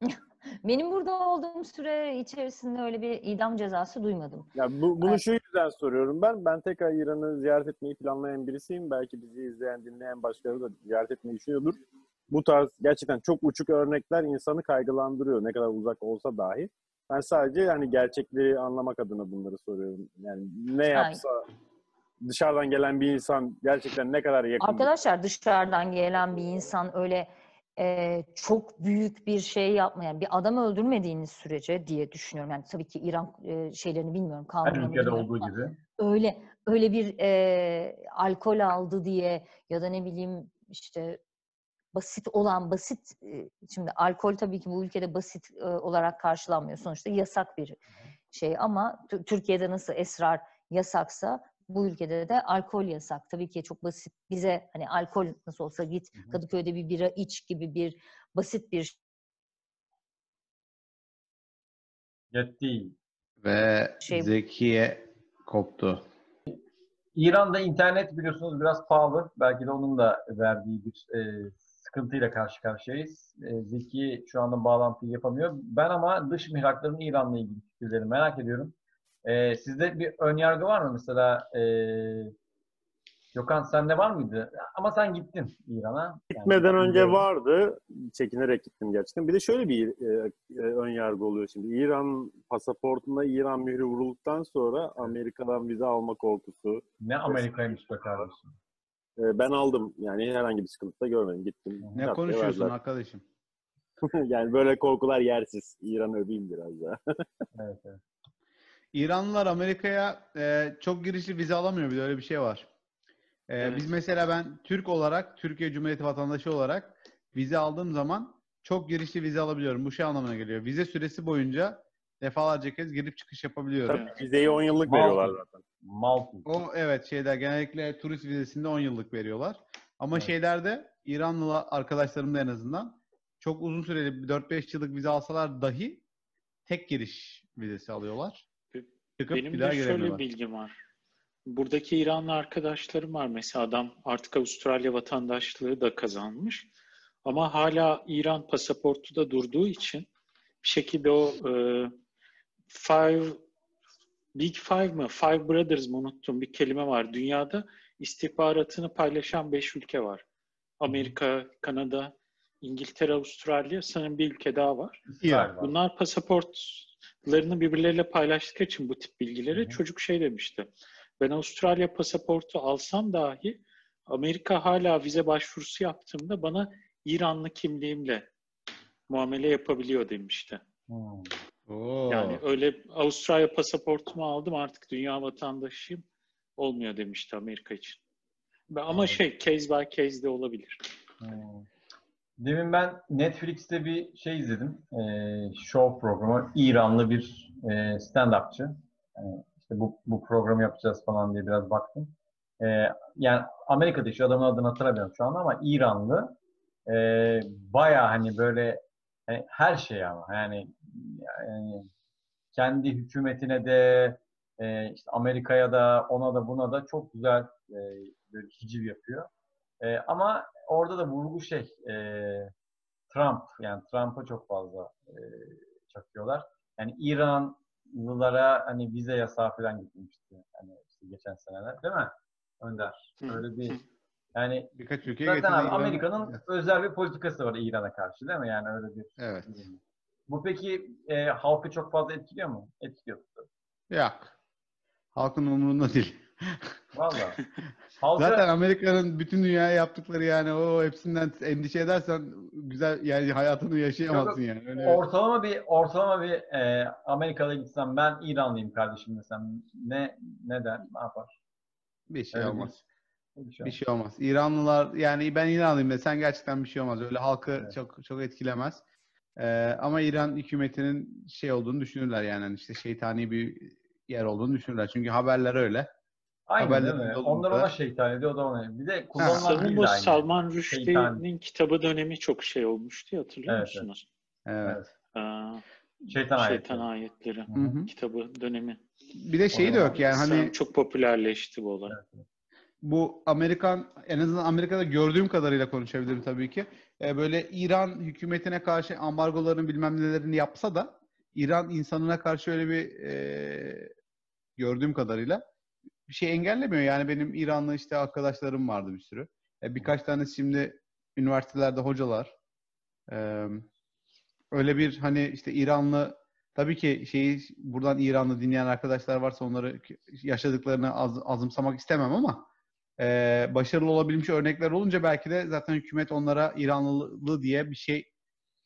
(laughs) benim burada olduğum süre içerisinde öyle bir idam cezası duymadım. Ya bu, bunu Evet. şu yüzden soruyorum ben. Ben tekrar İran'ı ziyaret etmeyi planlayan birisiyim. Belki bizi izleyen, dinleyen başkaları da ziyaret etmeyi düşünüyordur. Bu tarz gerçekten çok uçuk örnekler insanı kaygılandırıyor. Ne kadar uzak olsa dahi. Ben sadece yani gerçekleri anlamak adına bunları soruyorum. Yani ne yapsa dışarıdan gelen bir insan gerçekten ne kadar yakın. Arkadaşlar dışarıdan gelen bir insan öyle e, çok büyük bir şey yapmayan bir adam öldürmediğiniz sürece diye düşünüyorum. Yani tabii ki İran e, şeylerini bilmiyorum, Her ülkede bilmiyorum olduğu ama gibi. öyle öyle bir e, alkol aldı diye ya da ne bileyim işte basit olan basit e, şimdi alkol tabii ki bu ülkede basit e, olarak karşılanmıyor sonuçta yasak bir şey ama Tü- Türkiye'de nasıl esrar yasaksa bu ülkede de alkol yasak. Tabii ki çok basit bize hani alkol nasıl olsa git Hı hı. Kadıköy'de bir bira iç gibi bir basit bir Yetti. Ve Şey- Zekiye koptu. İran'da internet biliyorsunuz biraz pahalı. Belki de onun da verdiği bir e, sıkıntıyla karşı karşıyayız. E, Zeki şu anda bağlantıyı yapamıyor. Ben ama dış mihrakların İran'la ilgili fikirlerini merak ediyorum. E, sizde bir ön yargı var mı? Mesela e, Gökhan sende var mıydı? Ama sen gittin İran'a. Yani Gitmeden önce biliyorum. vardı. Çekinerek gittim gerçekten. Bir de şöyle bir e, e, ön yargı oluyor şimdi. İran pasaportuna İran mührü vurulduktan sonra Amerika'dan vize alma korkusu. Ne Amerika'ymış be kardeşim. E, ben aldım. Yani herhangi bir sıkıntı da görmedim. Gittim. Ne diye konuşuyorsun verdiler. arkadaşım? (laughs) yani böyle korkular yersiz. İran öveyim biraz daha. Evet, evet. İranlılar Amerika'ya e, çok girişli vize alamıyor bir de öyle bir şey var. E, Evet. Biz mesela ben Türk olarak, Türkiye Cumhuriyeti vatandaşı olarak vize aldığım zaman çok girişli vize alabiliyorum. Bu şey anlamına geliyor. Vize süresi boyunca defalarca kez girip çıkış yapabiliyorum. Tabii vizeyi 10 yıllık Mal- veriyorlar zaten. Malta. O evet şeyler genellikle turist vizesinde 10 yıllık veriyorlar. Ama Evet. şeylerde İranlı arkadaşlarım da en azından çok uzun süreli 4-5 yıllık vize alsalar dahi tek giriş vizesi alıyorlar. Çıkıp Benim bir daha de şöyle bilgim var. Buradaki İranlı arkadaşlarım var. Mesela adam artık Avustralya vatandaşlığı da kazanmış. Ama hala İran pasaportu da durduğu için bir şekilde o e, Five Big Five mı? Five Brothers mı unuttum bir kelime var. Dünyada istihbaratını paylaşan beş ülke var. Amerika, Kanada, İngiltere, Avustralya. Sanırım bir ülke daha var. İran. Bunlar pasaportlarını birbirleriyle paylaştıkları için bu tip bilgileri Hı çocuk şey demişti. Ben Avustralya pasaportu alsam dahi Amerika hala vize başvurusu yaptığımda bana İranlı kimliğimle muamele yapabiliyor demişti. Hmm. Oo. Yani öyle Avustralya pasaportumu aldım artık dünya vatandaşıyım olmuyor demişti Amerika için. Ama Anladım. şey case by case de olabilir. Hmm. Demin ben Netflix'te bir şey izledim. Ee, show programı. İranlı bir e, stand-upçı. Yani işte bu, bu programı yapacağız falan diye biraz baktım. Ee, yani Amerika'da şu adamın adını hatırlamıyorum şu anda ama İranlı. E, Baya hani böyle hani her şey ama yani, yani kendi hükümetine de e, işte Amerika'ya da ona da buna da çok güzel e, böyle hiciv yapıyor. E, ama orada da vurgu şey e, Trump yani Trump'a çok fazla e, çakıyorlar. Yani İranlılara hani vize yasağı falan gitmişti. Hani işte geçen seneler değil mi? Önder. Öyle bir yani Birkaç ülkeye zaten abi İran- Amerika'nın özel bir politikası var İran'a karşı değil mi? Yani öyle bir Evet. bu peki e, halkı çok fazla etkiliyor mu? Etkiliyor. Yok. Halkın umurunda değil. Valla. Halka, Zaten Amerika'nın bütün dünyaya yaptıkları yani o hepsinden endişe edersen güzel yani hayatını yaşayamazsın yani. Öyle ortalama bir ortalama bir e, Amerika'da gitsem ben İranlıyım kardeşim desem ne ne der? Ne yapar? bir şey Öyle olmaz. Bir şey Bir olmaz. şey olmaz. İranlılar yani ben İranlıyım desen gerçekten bir şey olmaz. Öyle halkı Evet. çok çok etkilemez. Ee, ama İran hükümetinin şey olduğunu düşünürler yani Hani işte şeytani bir yer olduğunu düşünürler. Çünkü haberler öyle. Aynen Haberlerin değil mi? yolunda- Onlar ona şeytan ediyor, o da ona. Bir de kullanılan dil de aynı. Salman. Rushdie'nin kitabı dönemi çok şey olmuştu hatırlıyor Evet, evet. musunuz? Evet. Evet. Aa, Şeytan, Şeytan ayetleri. ayetleri kitabı dönemi. Bir de şey de yok yani hani çok popülerleşti bu olay. bu Amerikan en azından Amerika'da gördüğüm kadarıyla konuşabilirim tabii ki. Ee, böyle İran hükümetine karşı ambargoların bilmem nelerini yapsa da İran insanına karşı öyle bir e, gördüğüm kadarıyla bir şey engellemiyor. Yani benim İranlı işte arkadaşlarım vardı bir sürü. E, birkaç tane şimdi üniversitelerde hocalar. Ee, öyle bir hani işte İranlı tabii ki şeyi buradan İranlı dinleyen arkadaşlar varsa onları yaşadıklarını az, azımsamak istemem ama e, başarılı olabilmiş örnekler olunca belki de zaten hükümet onlara İranlı diye bir şey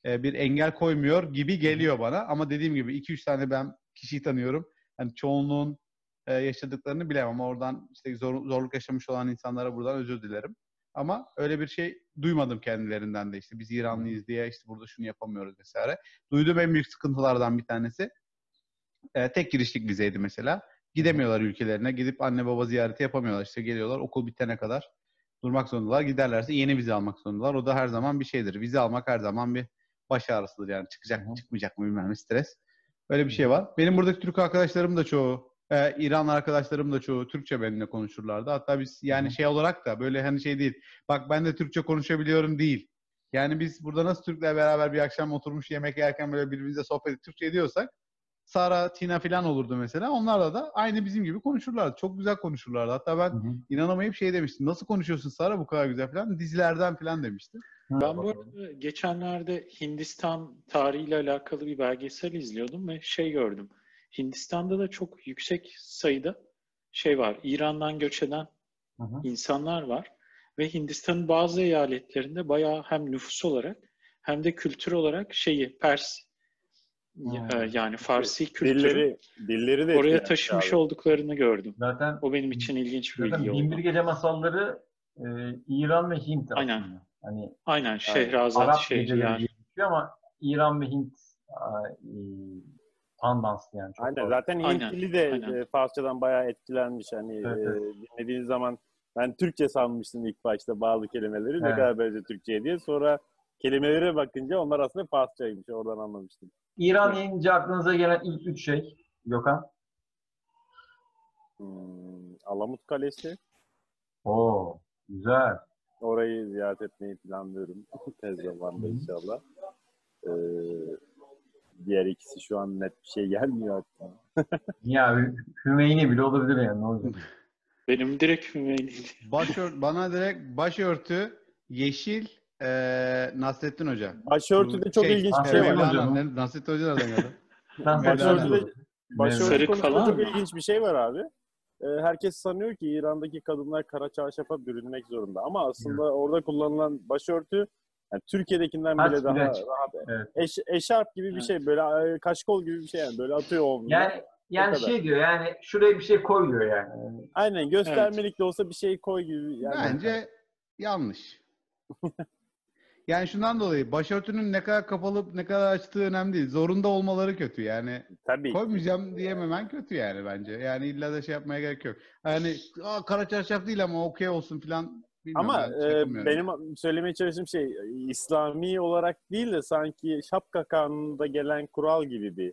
e, bir engel koymuyor gibi geliyor bana. Ama dediğim gibi 2-3 tane ben kişiyi tanıyorum. Hani çoğunluğun e, yaşadıklarını bilemem oradan işte zor, zorluk yaşamış olan insanlara buradan özür dilerim. Ama öyle bir şey duymadım kendilerinden de işte biz İranlıyız diye işte burada şunu yapamıyoruz vesaire. Duyduğum en büyük sıkıntılardan bir tanesi e, tek girişlik vizeydi mesela. Gidemiyorlar ülkelerine. Gidip anne baba ziyareti yapamıyorlar. İşte geliyorlar okul bitene kadar durmak zorundalar. Giderlerse yeni vize almak zorundalar. O da her zaman bir şeydir. Vize almak her zaman bir baş ağrısıdır yani. Çıkacak mı çıkmayacak mı bilmem ne stres. Öyle bir şey var. Benim buradaki Türk arkadaşlarım da çoğu, e, İran arkadaşlarım da çoğu Türkçe benimle konuşurlardı. Hatta biz yani şey olarak da böyle hani şey değil. Bak ben de Türkçe konuşabiliyorum değil. Yani biz burada nasıl Türkler beraber bir akşam oturmuş yemek yerken böyle birbirimize sohbet Türkçe ediyorsak Sara, Tina falan olurdu mesela. Onlarla da aynı bizim gibi konuşurlardı. Çok güzel konuşurlardı. Hatta ben Hı hı. inanamayıp şey demiştim. Nasıl konuşuyorsun Sara bu kadar güzel falan. Dizilerden falan demişti. Ben bu arada geçenlerde Hindistan tarihiyle alakalı bir belgesel izliyordum ve şey gördüm. Hindistan'da da çok yüksek sayıda şey var. İran'dan göç eden Hı hı. insanlar var. Ve Hindistan'ın bazı eyaletlerinde bayağı hem nüfus olarak hem de kültür olarak şeyi Pers Hmm. e, yani Farsi kültürü Dilleri, dilleri de oraya taşımış abi. olduklarını gördüm. Zaten O benim için ilginç bir bilgi Binbir oldu. Gece masalları e, İran ve Hint aslında. Aynen. Hani Aynen Şehrazat, Arap Şehriyer. geceleri diye geçiyor ama İran ve Hint tandanslı yani. Çok Aynen zaten Hint Aynen, dili de aynen. e, Farsçadan bayağı etkilenmiş. Hani Evet, e, evet. dinlediğiniz zaman ben Türkçe sanmıştım ilk başta bazı kelimeleri. Ne Evet. kadar benziyor Türkçe'ye diye. Sonra kelimelere bakınca onlar aslında Farsçaymış. Oradan anlamıştım. İran deyince aklınıza gelen ilk üç şey. Gökhan. Hmm, Alamut Kalesi. Oo, güzel. Orayı ziyaret etmeyi planlıyorum. (laughs) Tez zamanda inşallah. Ee, diğer ikisi şu an net bir şey gelmiyor aklıma. Ya Hü- Hümeyni bile olabilir yani ne olacak? Benim direkt Hümeyni. Başört, bana direkt başörtü, yeşil, eee Nasrettin Hoca. Başörtüde çok Şey, ilginç bir şey var. Hocam. Nasrettin Hoca nereden geldi? (laughs) Başörtülü- Başörtü konusunda falan çok ilginç bir şey var abi. Herkes sanıyor ki İran'daki kadınlar kara çarşafa bürünmek zorunda. Ama aslında orada kullanılan başörtü yani Türkiye'dekinden Kaç bile daha rahat. Evet. Eş, eşarp gibi bir Evet. şey. Böyle e, kaşkol gibi bir şey yani. Böyle atıyor omzuna. Yani yani şey diyor yani şuraya bir şey koy diyor yani. Aynen göstermelik de olsa bir şey koy gibi. Yani Bence yanlış. (laughs) yani şundan dolayı başörtünün ne kadar kapalı ne kadar açtığı önemli değil. Zorunda olmaları kötü yani. Tabii. Koymayacağım diyememen kötü yani bence. Yani illa da şey yapmaya gerek yok. Yani Aa, kara çarşaf değil ama okey olsun filan. Bilmiyorum, Ama ben e, benim söylemeye çalıştığım şey İslami olarak değil de sanki şapka kanununda gelen kural gibi bir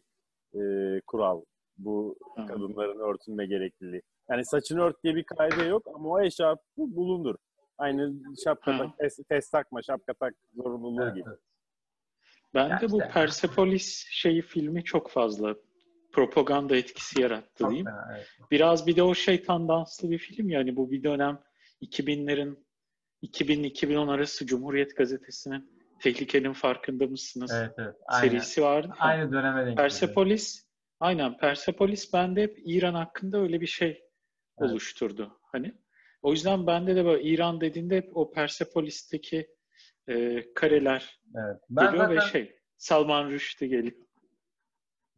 e, kural. Bu kadınların örtünme gerekliliği. Yani saçını ört diye bir kaide yok ama o eşarp bulunur. Aynı şapka tak, fes takma, şapka tak zorunluluğu Evet, gibi. Ben de bu işte. Persepolis şeyi filmi çok fazla propaganda etkisi yarattı Çok diyeyim. fena, evet. Biraz bir de o şeytan danslı bir film yani bu bir dönem 2000'lerin 2000-2010 arası Cumhuriyet Gazetesi'nin Tehlikenin Farkında mısınız? Evet, evet. Aynen. serisi vardı. Aynı döneme denk geliyor. Persepolis aynen Persepolis bende hep İran hakkında öyle bir şey Evet. oluşturdu. Hani o yüzden bende de böyle İran dediğinde hep o Persepolis'teki e, kareler Evet. Ben geliyor zaten, ve şey Salman Rushdie geliyor.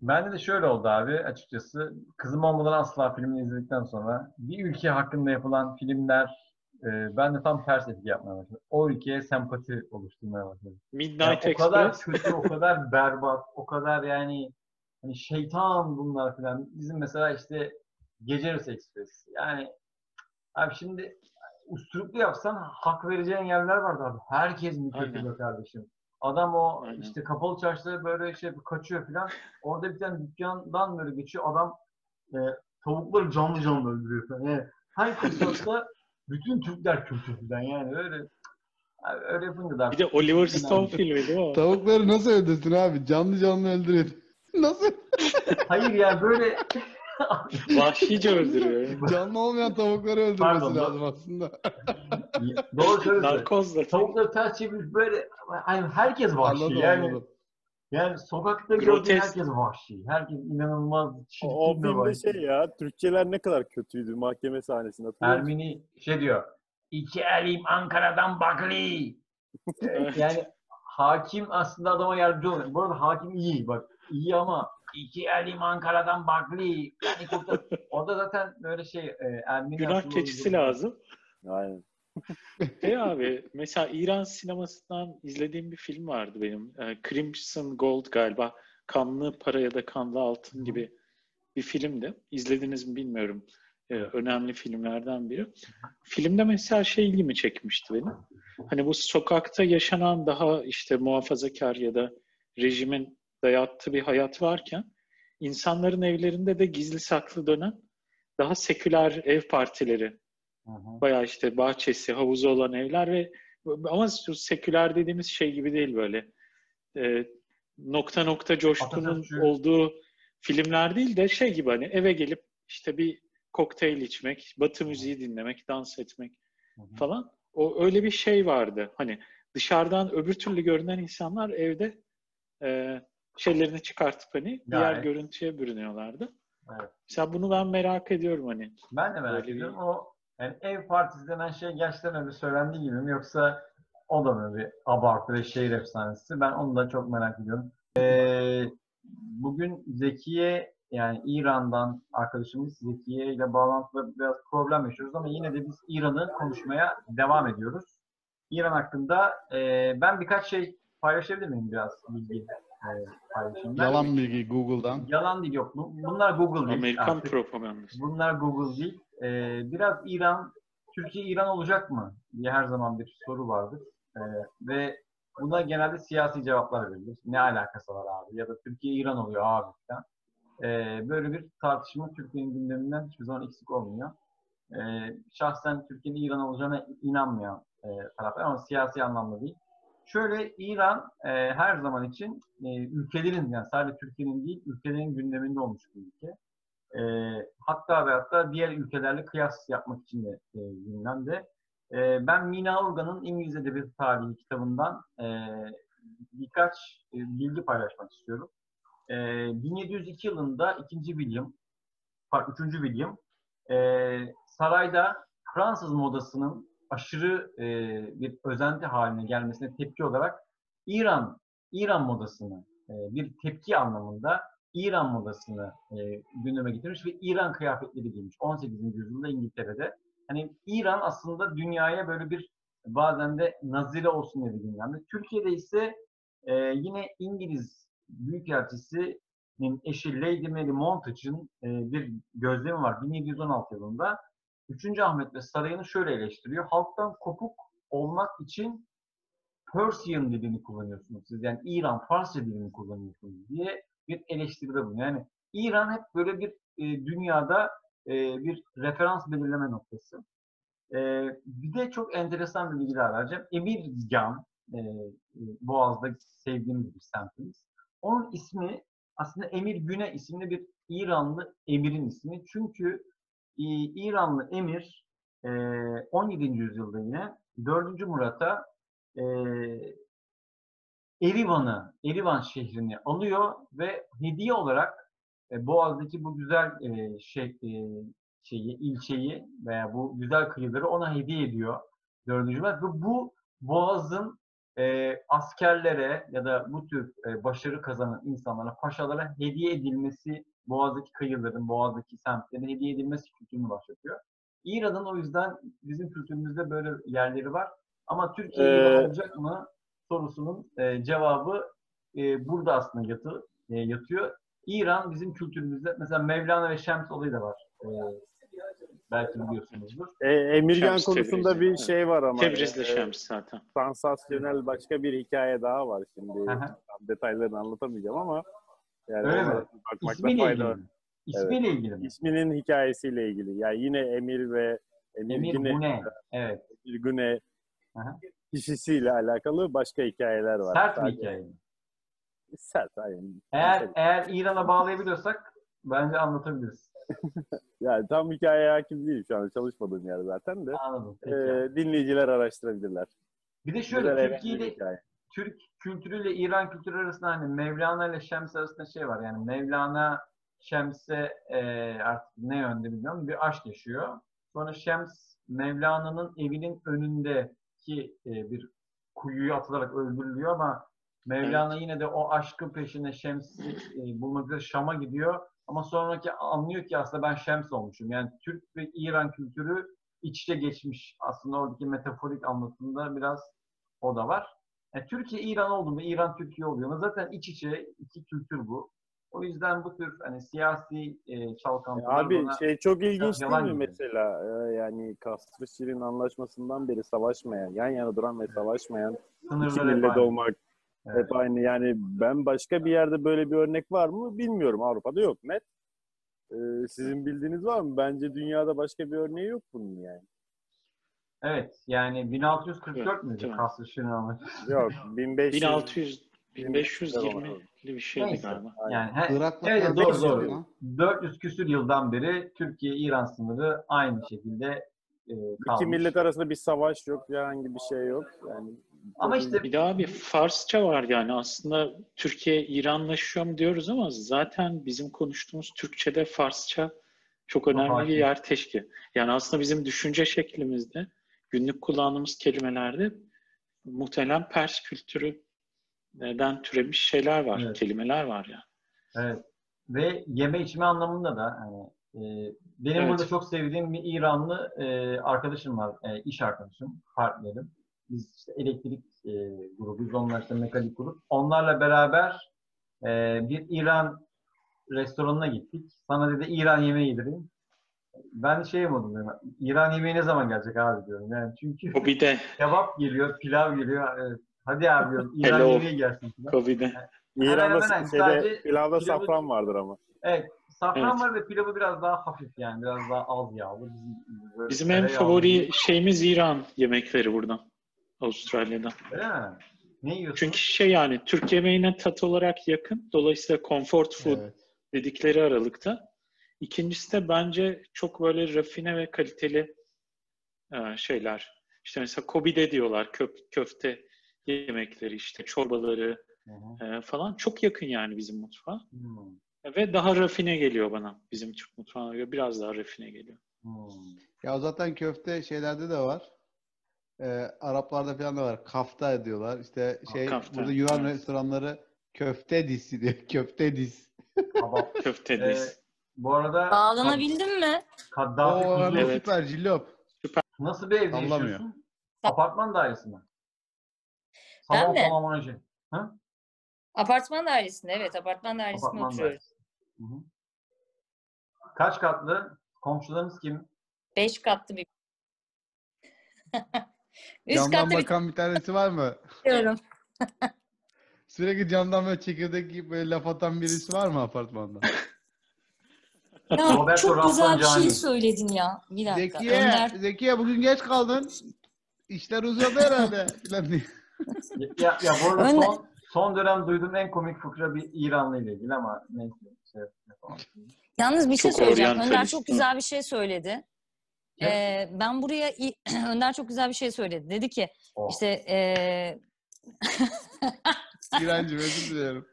bende de şöyle oldu abi açıkçası. Kızım olmadan asla filmini izledikten sonra bir ülke hakkında yapılan filmler e, ben de tam ters etki yapmaya başladı. O ülkeye sempati oluşturmaya başladı. Midnight Yani o kadar Express. kötü, o kadar berbat, o kadar yani hani şeytan bunlar filan. Bizim mesela işte Gece Yarısı Express. Yani abi şimdi usturuplu yapsan hak vereceğin yerler vardı abi. Herkes be kardeşim? Adam o Aynen. işte kapalı çarşıda böyle şey kaçıyor filan. Orada bir tane dükkandan böyle geçiyor. Adam e, tavukları canlı canlı öldürüyor falan. Yani hangi fırsatta bütün Türkler filan yani öyle abi öyle yapınca da Bir de Oliver Stone filmi değil mi? o? Tavukları nasıl öldürsün abi? Canlı canlı öldürüyor. (laughs) nasıl? Hayır ya böyle (laughs) Vahşice öldürüyor. Canlı olmayan tavukları öldürmesi Pardon, lazım aslında. doğru söylüyorsun. Narkozla. Tavukları ters çevirmiş böyle hani herkes vahşi Anladım yani anladım. Yani sokakta gördüğün herkes vahşi. Herkes inanılmaz çirkin O, o filmde vahşi. şey ya, Türkçeler ne kadar kötüydü mahkeme sahnesinde. Ermeni şey diyor. İki elim Ankara'dan bakli. (laughs) Yani hakim aslında adama yardımcı oluyor. Bu arada hakim iyi bak. iyi ama iki elim Ankara'dan bakli. Yani kurtar. (laughs) Orada zaten böyle şey e, Ermeni Günah keçisi lazım. Aynen. (laughs) E abi mesela İran sinemasından izlediğim bir film vardı benim. E, Crimson Gold galiba. Kanlı para ya da kanlı altın gibi bir filmdi. İzlediniz mi bilmiyorum. Ee, önemli filmlerden biri. Filmde mesela şey ilgimi çekmişti benim. Hani bu sokakta yaşanan daha işte muhafazakar ya da rejimin dayattığı bir hayat varken insanların evlerinde de gizli saklı dönen daha seküler ev partileri Hı hı. bayağı işte bahçesi, havuzu olan evler ve ama seküler dediğimiz şey gibi değil böyle. E, nokta nokta coşkunun Atatürkçü. olduğu filmler değil de şey gibi hani eve gelip işte bir kokteyl içmek, batı müziği dinlemek, dans etmek Hı hı. falan. O öyle bir şey vardı. Hani dışarıdan öbür türlü görünen insanlar evde e, şeylerini çıkartıp hani diğer Gayet. görüntüye bürünüyorlardı. Evet. Mesela bunu ben merak ediyorum hani. Ben de merak Böyle bir- ediyorum. O yani ev partisi denen şey gerçekten öyle söylendiği gibi mi yoksa o da mı bir abartı ve şehir efsanesi? Ben onu da çok merak ediyorum. Ee, bugün Zekiye yani İran'dan arkadaşımız Zekiye ile bağlantıda biraz problem yaşıyoruz ama yine de biz İran'ı konuşmaya devam ediyoruz. İran hakkında e, ben birkaç şey paylaşabilir miyim biraz bilgi e, paylaşayım? Ben- Yalan bilgi Google'dan. Yalan değil yok. Bu- Bunlar Google değil. Amerikan propagandası. Bunlar Google değil. Ee, biraz İran, Türkiye İran olacak mı diye her zaman bir soru vardır. Ee, ve buna genelde siyasi cevaplar verilir. Ne alakası var abi? Ya da Türkiye İran oluyor abi falan. Ee, böyle bir tartışma Türkiye'nin gündeminden hiçbir zaman eksik olmuyor. Ee, şahsen Türkiye'nin İran olacağına inanmayan e, taraflar ama siyasi anlamda değil. Şöyle İran e, her zaman için e, ülkelerin yani sadece Türkiye'nin değil ülkelerin gündeminde olmuş bir ülke. E, hatta ve hatta diğer ülkelerle kıyas yapmak için de e, gündemde. E, ben Mina Urgan'ın İngiliz Edebiyatı Tarihi kitabından e, birkaç e, bilgi paylaşmak istiyorum. E, 1702 yılında 2. William, pardon 3. William e, sarayda Fransız modasının aşırı e, bir özenti haline gelmesine tepki olarak İran İran modasını e, bir tepki anlamında İran modasını e, gündeme getirmiş ve İran kıyafetleri giymiş 18. yüzyılda İngiltere'de. Hani İran aslında dünyaya böyle bir bazen de nazire olsun diye gündemde. Türkiye'de ise e, yine İngiliz Büyükelçisi'nin eşi Lady Mary Montague'ın e, bir gözlemi var 1716 yılında. 3. Ahmet ve sarayını şöyle eleştiriyor. Halktan kopuk olmak için Persian dilini kullanıyorsunuz siz. Yani İran Farsça dilini kullanıyorsunuz diye bir eleştiride bulunuyor. Yani İran hep böyle bir e, dünyada e, bir referans belirleme noktası. E, bir de çok enteresan bir bilgi daha vereceğim. Emirgan, e, e, Boğaz'da sevdiğimiz bir semtimiz. Onun ismi aslında Emir Güne isimli bir İranlı emirin ismi. Çünkü e, İranlı emir e, 17. yüzyılda yine 4. Murat'a e, Erivan'ı, Erivan şehrini alıyor ve hediye olarak e, Boğaz'daki bu güzel e, şey, e, şeyi, ilçeyi veya bu güzel kıyıları ona hediye ediyor 4. Murat ve bu Boğaz'ın e, askerlere ya da bu tür e, başarı kazanan insanlara, paşalara hediye edilmesi, Boğaz'daki kıyıların, Boğaz'daki semtlerin hediye edilmesi kültürünü başlatıyor. İran'ın o yüzden bizim kültürümüzde böyle yerleri var. Ama Türkiye Ee, olacak mı sorusunun e, cevabı e, burada aslında yatı, e, yatıyor. İran bizim kültürümüzde mesela Mevlana ve Şems olayı da var. E, belki biliyorsunuzdur. E, Emirgan Şems konusunda Tebrizi, bir evet. şey var ama. Tebrizli e, Şems zaten. sansasyonel başka bir hikaye daha var şimdi. Tam detaylarını anlatamayacağım ama yani Öyle mi? bakmakta İsmiyle fayda ilgili var. mi? İsmiyle ilgili mi? İsminin hikayesiyle ilgili. Yani yine Emir ve Emir, Emir Güne, Gune. Evet. Emir Güne Hı hı. Kişisiyle alakalı başka hikayeler var. Sert bir hikaye. mi? Sert aynen. Eğer, eğer İran'a bağlayabiliyorsak bence anlatabiliriz. (laughs) Yani tam hikayeye hakim değilim şu an çalışmadığım yer zaten de. Anladım. Ee, Peki. dinleyiciler araştırabilirler. bir de Güzel, şöyle eğlenceli Türkiye bir ile hikaye. Türk kültürüyle İran kültürü arasında hani Mevlana ile Şems arasında şey var. Yani Mevlana Şems'e e, artık ne yönde bilmiyorum bir aşk yaşıyor. Sonra Şems Mevlana'nın evinin önündeki e, bir kuyuya atılarak öldürülüyor ama Mevlana yine de o aşkın peşinde Şems'i e, bulmak üzere Şam'a gidiyor. Ama sonraki anlıyor ki aslında ben Şems olmuşum. Yani Türk ve İran kültürü iç içe geçmiş. Aslında oradaki metaforik anlatımda biraz o da var. Yani Türkiye İran oldu mu İran Türkiye oluyor mu? Zaten iç içe iki kültür bu. O yüzden bu tür hani siyasi e, çalkantılar Abi bana şey çok ilginç değil mi gibi. mesela? Ee, yani Castro Şirin anlaşmasından beri savaşmayan, yan yana duran ve savaşmayan iki sınırları hep millet olmak Evet. hep aynı. Yani ben başka bir yerde böyle bir örnek var mı bilmiyorum. Avrupa'da yok net. Ee, sizin bildiğiniz var mı? Bence dünyada başka bir örneği yok bunun yani. Evet yani 1644 müydü Tamam. Kasr Şirin anlaşması? Yok 1500 1600 1520'li bir şeydi Neyse. galiba. Yani he, Irak'la Evet, doğru, doğru. lan. 400 küsür yıldan beri Türkiye-İran sınırı aynı şekilde e, kalmış. İki millet arasında bir savaş yok, herhangi bir şey yok. Yani Ama işte Bir daha bir Farsça var yani aslında Türkiye İranlaşıyor mu diyoruz ama zaten bizim konuştuğumuz Türkçe'de Farsça çok önemli bir yer teşkil. Yani aslında bizim düşünce şeklimizde günlük kullandığımız kelimelerde muhtemelen Pers kültürüden türemiş şeyler var, Evet. kelimeler var yani. Evet. Ve yeme içme anlamında da hani e, benim Evet. burada çok sevdiğim bir İranlı e, arkadaşım var. E, iş arkadaşım, partnerim. Biz işte elektrik e, grubuyuz. Onlar işte mekanik grup. Onlarla beraber e, bir İran restoranına gittik. Sana dedi İran yemeği yedireyim. Ben şey modum diyorum. İran yemeği ne zaman gelecek abi diyorum. Yani çünkü Covid'e, (laughs) kebap geliyor, pilav geliyor. Evet. Hadi abi diyorum. İran Hello. yemeği gelsin. Covid'e. İran'da hemen şeyde, pilavda pilavı- safran vardır ama. Evet. Safran Evet. var ve pilavı biraz daha hafif yani. Biraz daha az yağlı. Bizim, Bizim en favori değil. şeyimiz İran yemekleri buradan. Avustralya'dan. Öyle mi? Ne yiyorsun? Çünkü şey yani Türk yemeğine tat olarak yakın. Dolayısıyla comfort food Evet. dedikleri aralıkta. İkincisi de bence çok böyle rafine ve kaliteli e, şeyler. İşte mesela Kobe'de diyorlar köp, köfte yemekleri işte çorbaları Hı hı. e, falan çok yakın yani bizim mutfağa. Hmm, Ve daha rafine geliyor bana bizim Türk mutfağına göre biraz daha rafine geliyor. hmm. Ya zaten köfte şeylerde de var. Ee, Araplarda falan da var. Kafta diyorlar. İşte şey Kafta, burada Yunan evet. restoranları köfte disi diyor. (laughs) Köfte. Kabap. (laughs) Köfte Ee, diz. bu arada Bağlanabildin mi? Kaddafi Oo, Evet. süper cillop. Nasıl bir evde Sallamıyor. yaşıyorsun? Apartman dairesi mi? Ben mi? tamamlayıcı. Hı? Apartman dairesinde evet apartman dairesinde Apartman oturuyoruz. dairesi. Hı hı. Kaç katlı? Komşularınız kim? Beş katlı bir (laughs) Üst Camdan katta bakan bir tanesi var mı? (laughs) bitiriyorum. (laughs) Sürekli camdan böyle çekirdek gibi böyle laf atan birisi var mı apartmanda? Ya Roberto çok güzel bir şey söyledin ya. Bir dakika. Zekiye, Önder Zekiye bugün geç kaldın. İşler uzadı herhalde. Falan diye. Ya, ya bu arada Önde- son, son dönem duyduğum en komik fıkra bir İranlı ile ilgili ama neyse. Şey. Yalnız bir şey Çok söyleyeceğim. oryantalist, Önder çok güzel bir şey söyledi. Ee, ben buraya (clears throat) Önder çok güzel bir şey söyledi. Dedi ki Oh. işte ee, (laughs) İrancım özür dilerim.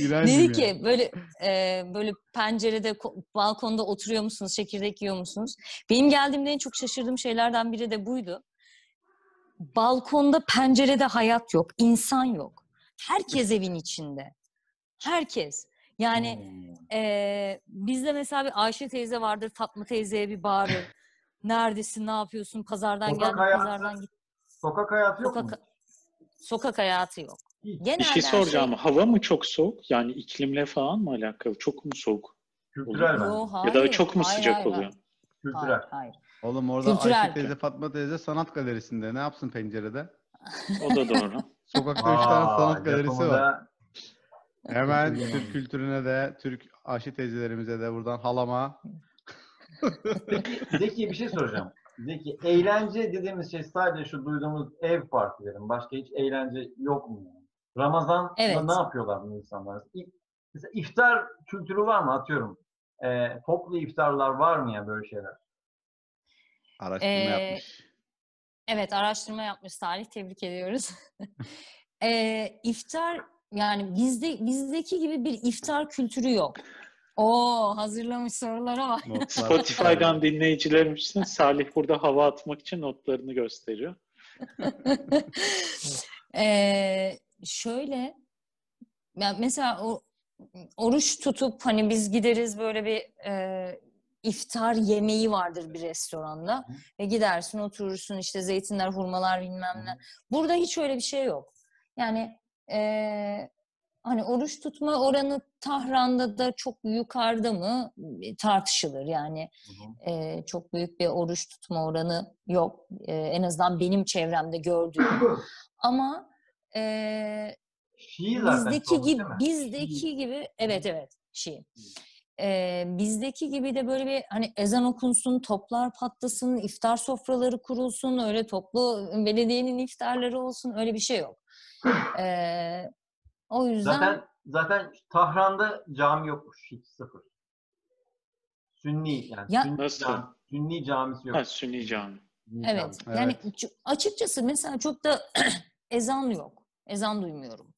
İrancım dedi ya. ki böyle ee, böyle pencerede ko- balkonda oturuyor musunuz, çekirdek yiyor musunuz? Benim geldiğimde en çok şaşırdığım şeylerden biri de buydu. Balkonda, pencerede hayat yok, insan yok. Herkes evin içinde. Herkes. Yani Hmm. Ee, bizde mesela bir Ayşe teyze vardır, Fatma teyzeye bir bağırır. Neredesin, ne yapıyorsun, pazardan Sokak geldim, hayatı pazardan git. Sokak hayatı yok mu? Sokak, sokak hayatı yok. Hiç. Genelde Bir şey her soracağım. Hava mı çok soğuk? Yani iklimle falan mı alakalı? Çok mu soğuk? Kültürel. Yo, ya da çok mu hayır, sıcak hayır, oluyor? Hayır, Kültürel. hayır, hayır. Oğlum orada Kültürel. Ayşe teyze, Fatma teyze sanat galerisinde. Ne yapsın pencerede? O da doğru. (laughs) Sokakta üç tane sanat galerisi var. Hemen Türk kültürüne de, Türk Ayşe teyzelerimize de buradan halama. Zeki bir şey soracağım. Zeki, eğlence dediğimiz şey sadece şu duyduğumuz ev partileri mi? Başka hiç eğlence yok mu? yani? Ramazan'da Evet. ne yapıyorlar bu insanlar? Mesela iftar kültürü var mı? Atıyorum. Ee, toplu iftarlar var mı ya böyle şeyler? Araştırma Ee, yapmış. Evet, araştırma yapmış Salih, tebrik ediyoruz. (laughs) (laughs) ee, iftar, yani bizde bizdeki gibi bir iftar kültürü yok. Oo, hazırlamış sorulara bak. (laughs) Spotify'dan dinleyicilerimizin Salih burada hava atmak için notlarını gösteriyor. Ee, şöyle ya mesela o oruç tutup hani biz gideriz böyle bir e, iftar yemeği vardır bir restoranda ve gidersin oturursun işte zeytinler, hurmalar bilmem ne. Burada hiç öyle bir şey yok. Yani e, hani oruç tutma oranı Tahran'da da çok yukarıda mı tartışılır. Yani e, çok büyük bir oruç tutma oranı yok. E, en azından benim çevremde gördüğüm. (clears throat) Ama e, Şii zaten bizdeki gibi bizdeki gibi evet evet Şii. Ee, bizdeki gibi de böyle bir hani ezan okunsun, toplar patlasın, iftar sofraları kurulsun, öyle toplu belediyenin iftarları olsun öyle bir şey yok. Ee, o yüzden Zaten zaten Tahran'da cami yokmuş hiç sıfır. Sünni yani Ya- Sünni, Nasıl? cami, Sünni camisi yok. Ha, Sünni cami. Sünni evet, cami. yani açıkçası mesela çok da (clears throat) ezan yok. Ezan duymuyorum.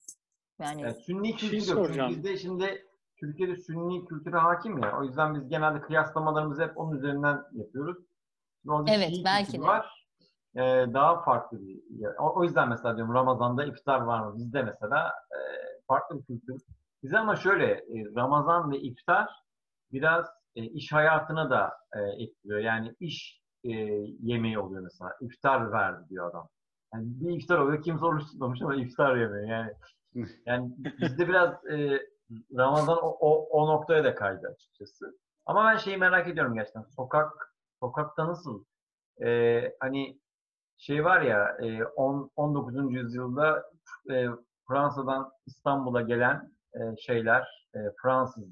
Yani Yani Sünni Bir şey yok. Bizde şimdi Türkiye'de Sünni kültüre hakim ya. O yüzden biz genelde kıyaslamalarımızı hep onun üzerinden yapıyoruz. Şimdi orada Evet, Şii belki de. var. Ee, daha farklı bir yer. O, o yüzden mesela diyorum Ramazan'da iftar var mı? Bizde mesela e, farklı bir kültür. Bize ama şöyle e, Ramazan ve iftar biraz e, iş hayatına da e, etkiliyor. Yani iş e, yemeği oluyor mesela. İftar verdi diyor adam. Yani bir iftar oluyor. Kimse oruç tutmamış ama iftar yemeği. Yani (laughs) yani bizde biraz e, Ramazan o, o, o noktaya da kaydı açıkçası. Ama ben şeyi merak ediyorum gerçekten. Sokak sokakta nasıl? E, hani şey var ya e, on, 19. yüzyılda e, Fransa'dan İstanbul'a gelen e, şeyler e, Fransız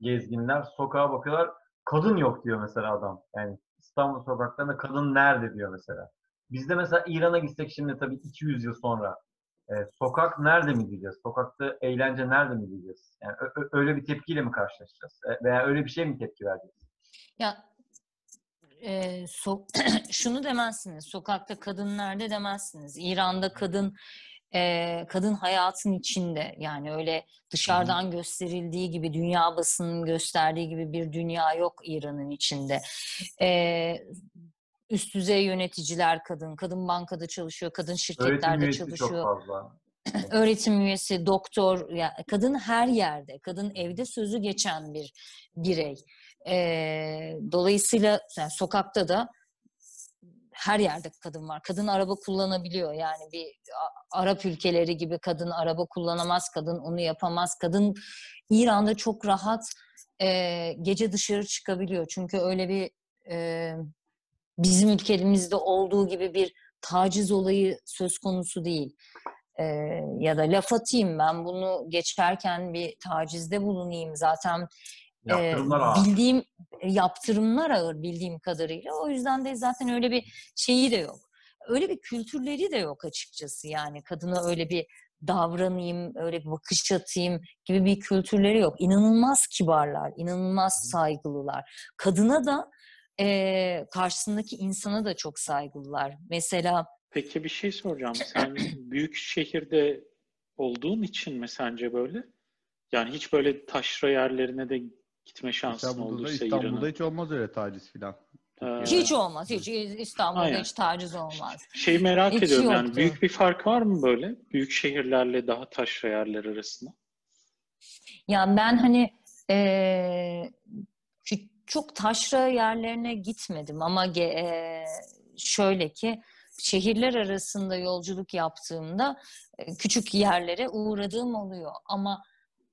gezginler sokağa bakıyorlar. Kadın yok diyor mesela adam. Yani İstanbul sokaklarında kadın nerede diyor mesela. Bizde mesela İran'a gitsek şimdi tabii 200 yıl sonra e, sokak nerede mi diyeceğiz? Sokakta eğlence nerede mi diyeceğiz? Yani öyle bir tepkiyle mi karşılaşacağız? E, veya öyle bir şey mi tepki vereceğiz? Ya e, so- (clears throat) şunu demezsiniz. Sokakta kadın nerede demezsiniz. İran'da kadın e, kadın hayatın içinde. Yani öyle dışarıdan gösterildiği gibi dünya basının gösterdiği gibi bir dünya yok İran'ın içinde. E, üst düzey yöneticiler kadın, kadın bankada çalışıyor, kadın Öğretim şirketlerde üyesi çok çalışıyor fazla. (clears throat) öğretim üyesi, doktor, ya kadın her yerde, kadın evde sözü geçen bir birey. Ee, dolayısıyla yani sokakta da her yerde kadın var. Kadın araba kullanabiliyor. Yani bir Arap ülkeleri gibi kadın araba kullanamaz, kadın onu yapamaz. Kadın İran'da çok rahat e, gece dışarı çıkabiliyor. Çünkü öyle bir e, bizim ülkemizde olduğu gibi bir taciz olayı söz konusu değil. Ee, ya da laf atayım ben bunu geçerken bir tacizde bulunayım. Zaten e, Yaptırımlar ağır. bildiğim yaptırımlar ağır bildiğim kadarıyla. O yüzden de zaten öyle bir şeyi de yok. Öyle bir kültürleri de yok açıkçası. Yani kadına öyle bir davranayım öyle bir bakış atayım gibi bir kültürleri yok. İnanılmaz kibarlar inanılmaz saygılılar. Kadına da e, karşısındaki insana da çok saygılılar mesela Peki bir şey soracağım. (clears throat) Sen büyük şehirde olduğun için mi sence böyle? Yani hiç böyle taşra yerlerine de gitme şansın İstanbul'da, olursa İstanbul'da İran'a. hiç olmaz öyle taciz filan. Ee, hiç olmaz hiç İstanbul'da Aynen. hiç taciz olmaz Şeyi merak Hiç ediyorum yani yoktu. büyük bir fark var mı böyle? Büyük şehirlerle daha taşra yerler arasında. Ya ben hani eee, kü- çok taşra yerlerine gitmedim ama eee, şöyle ki şehirler arasında yolculuk yaptığımda e, küçük yerlere uğradığım oluyor. Ama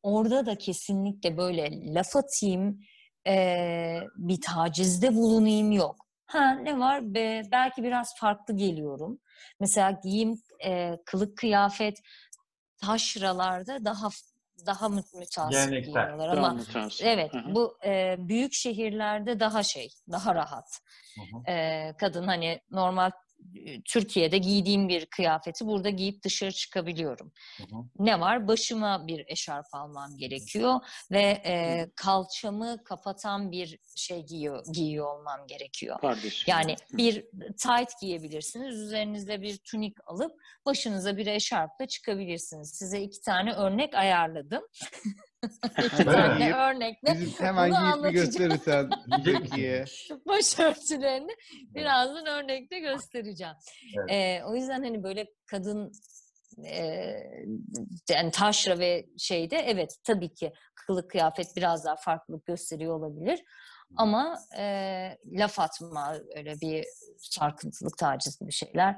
orada da kesinlikle böyle laf atayım, eee, bir tacizde bulunayım yok. Ha ne var? Be, belki biraz farklı geliyorum. Mesela giyim, eee, kılık kıyafet taşralarda daha daha mü- mütasip Daha ama mütehassıp. evet Hı hı. bu e, büyük şehirlerde daha şey daha rahat Hı hı. E, kadın hani normal Türkiye'de giydiğim bir kıyafeti burada giyip dışarı çıkabiliyorum. Hı hı. Ne var? Başıma bir eşarp almam gerekiyor ve e, kalçamı kapatan bir şey giyiyor, giyiyor olmam gerekiyor. Kardeşim. Yani bir tight giyebilirsiniz. Üzerinize bir tunik alıp başınıza bir eşarpla çıkabilirsiniz. Size iki tane örnek ayarladım. (laughs) (laughs) iki tane örnekle Bizim (laughs) hemen giyip bir gösterirsen (laughs) Zekiye. başörtülerini birazdan örnekle göstereceğim. Evet. Ee, o yüzden hani böyle kadın e, yani taşra ve şeyde evet tabii ki kılık kıyafet biraz daha farklılık gösteriyor olabilir. Ama e, laf atma öyle bir sarkıntılık taciz gibi şeyler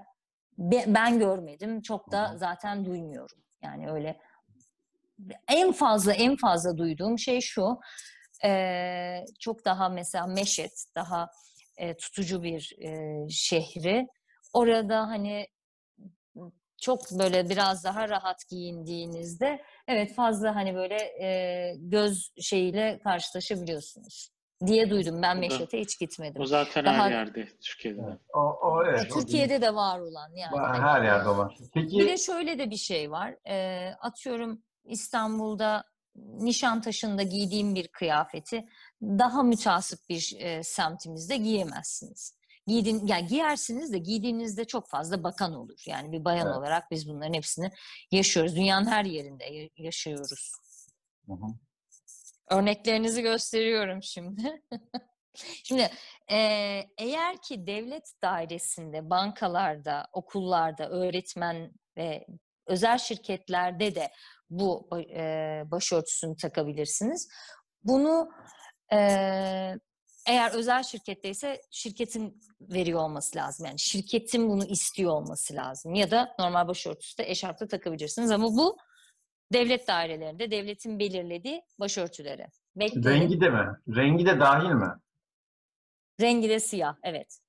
be- ben görmedim. Çok da zaten duymuyorum. Yani öyle en fazla en fazla duyduğum şey şu. e, çok daha mesela Meşet daha e, tutucu bir e, şehri. Orada hani çok böyle biraz daha rahat giyindiğinizde evet fazla hani böyle e, göz şeyiyle karşılaşabiliyorsunuz diye duydum. Ben O Meşet'e hiç gitmedim. O zaten Daha- her yerde Türkiye'de. Evet. O, o evet. o Türkiye'de de var olan yani. Var, hani, her yerde e, olan. Peki Bir de şöyle de bir şey var. Ee, atıyorum İstanbul'da Nişantaşı'nda giydiğim bir kıyafeti daha mütasip bir e, semtimizde giyemezsiniz. Giydin, yani giyersiniz de giydiğinizde çok fazla bakan olur. Yani bir bayan Evet. olarak biz bunların hepsini yaşıyoruz. Dünyanın her yerinde ya- yaşıyoruz. Hı hı. Örneklerinizi gösteriyorum şimdi. (laughs) şimdi eee, eğer ki devlet dairesinde, bankalarda, okullarda, öğretmen ve özel şirketlerde de bu eee, başörtüsünü takabilirsiniz. Bunu eee, eğer özel şirketteyse şirketin veriyor olması lazım. Yani şirketin bunu istiyor olması lazım. Ya da normal başörtüsü de eşarpta takabilirsiniz. Ama bu devlet dairelerinde devletin belirlediği başörtüleri. Bekleyin. rengi de mi? Rengi de dahil mi? Rengi de siyah, evet.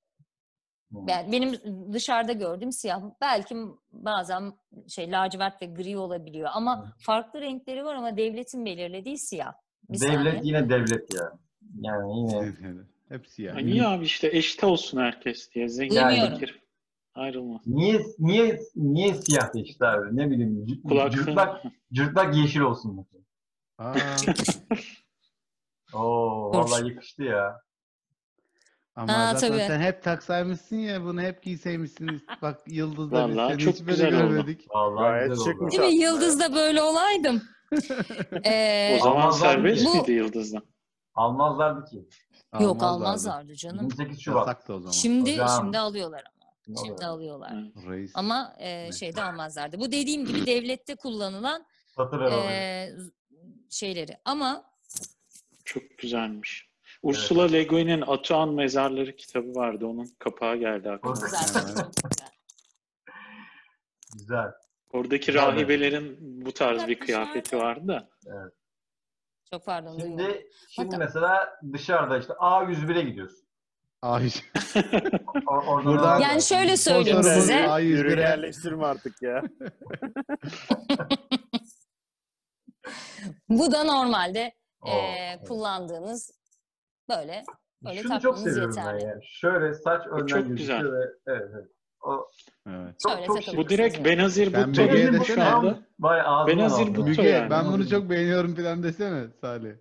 Hı. Yani benim dışarıda gördüğüm siyah. Belki bazen şey lacivert ve gri olabiliyor ama farklı renkleri var ama devletin belirlediği siyah. Bir devlet saniye. yine devlet ya. Yani yine Hep siyah. Ay niye abi işte eşit olsun herkes diye. Zengin fakir ayrılmaz. niye niye niye siyah işte abi? Ne bileyim Kulak cırtlak cırtlak yeşil olsun mesela. Aa, Oo vallahi yakıştı ya. Ama Ha, zaten tabii. sen hep taksaymışsın ya bunu hep giyseymişsiniz. Bak Yıldız'da biz Vallahi seni çok hiç böyle güzel oldu. görmedik. Vallahi Gayet güzel oldu. Değil mi? Yıldız'da böyle olaydım. (laughs) Ee, O zaman Almazlar serbest mı? miydi Yıldız'dan? Almazlardı ki. yok Almazlardı. almazlardı canım. 28 Şubat. O zaman. Şimdi Hocam. şimdi alıyorlar ama. Şimdi alıyorlar. Reis. Ama e, şeyde almazlardı. Bu dediğim gibi (clears throat) devlette kullanılan e, şeyleri. Ama Çok güzelmiş. Ursula Le Guin'in Atuan Mezarları kitabı vardı. Onun kapağı geldi aklıma. güzel. Evet. (laughs) güzel. Oradaki Güzel rahibelerin bu tarz bir kıyafeti vardı da. Çok pardon duymadım. Şimdi şimdi Hatta- mesela dışarıda işte A101'e gidiyorsun. Ay. (laughs) O, oradan Buradan- al- Yani şöyle söyleyeyim size. A101'e Yürü yerleştirme artık ya. (laughs) Bu da normalde e, evet. kullandığınız böyle böyle Şunu çok takmanız seviyorum yeterli. ben ya. Şöyle saç önden çok güzel. ve evet evet. O Evet. çok çok. Bu direkt Yani. Benazir mi desene. şu anda? Benazir. Bhutto Müge yani. ben bunu çok beğeniyorum falan desene Salih.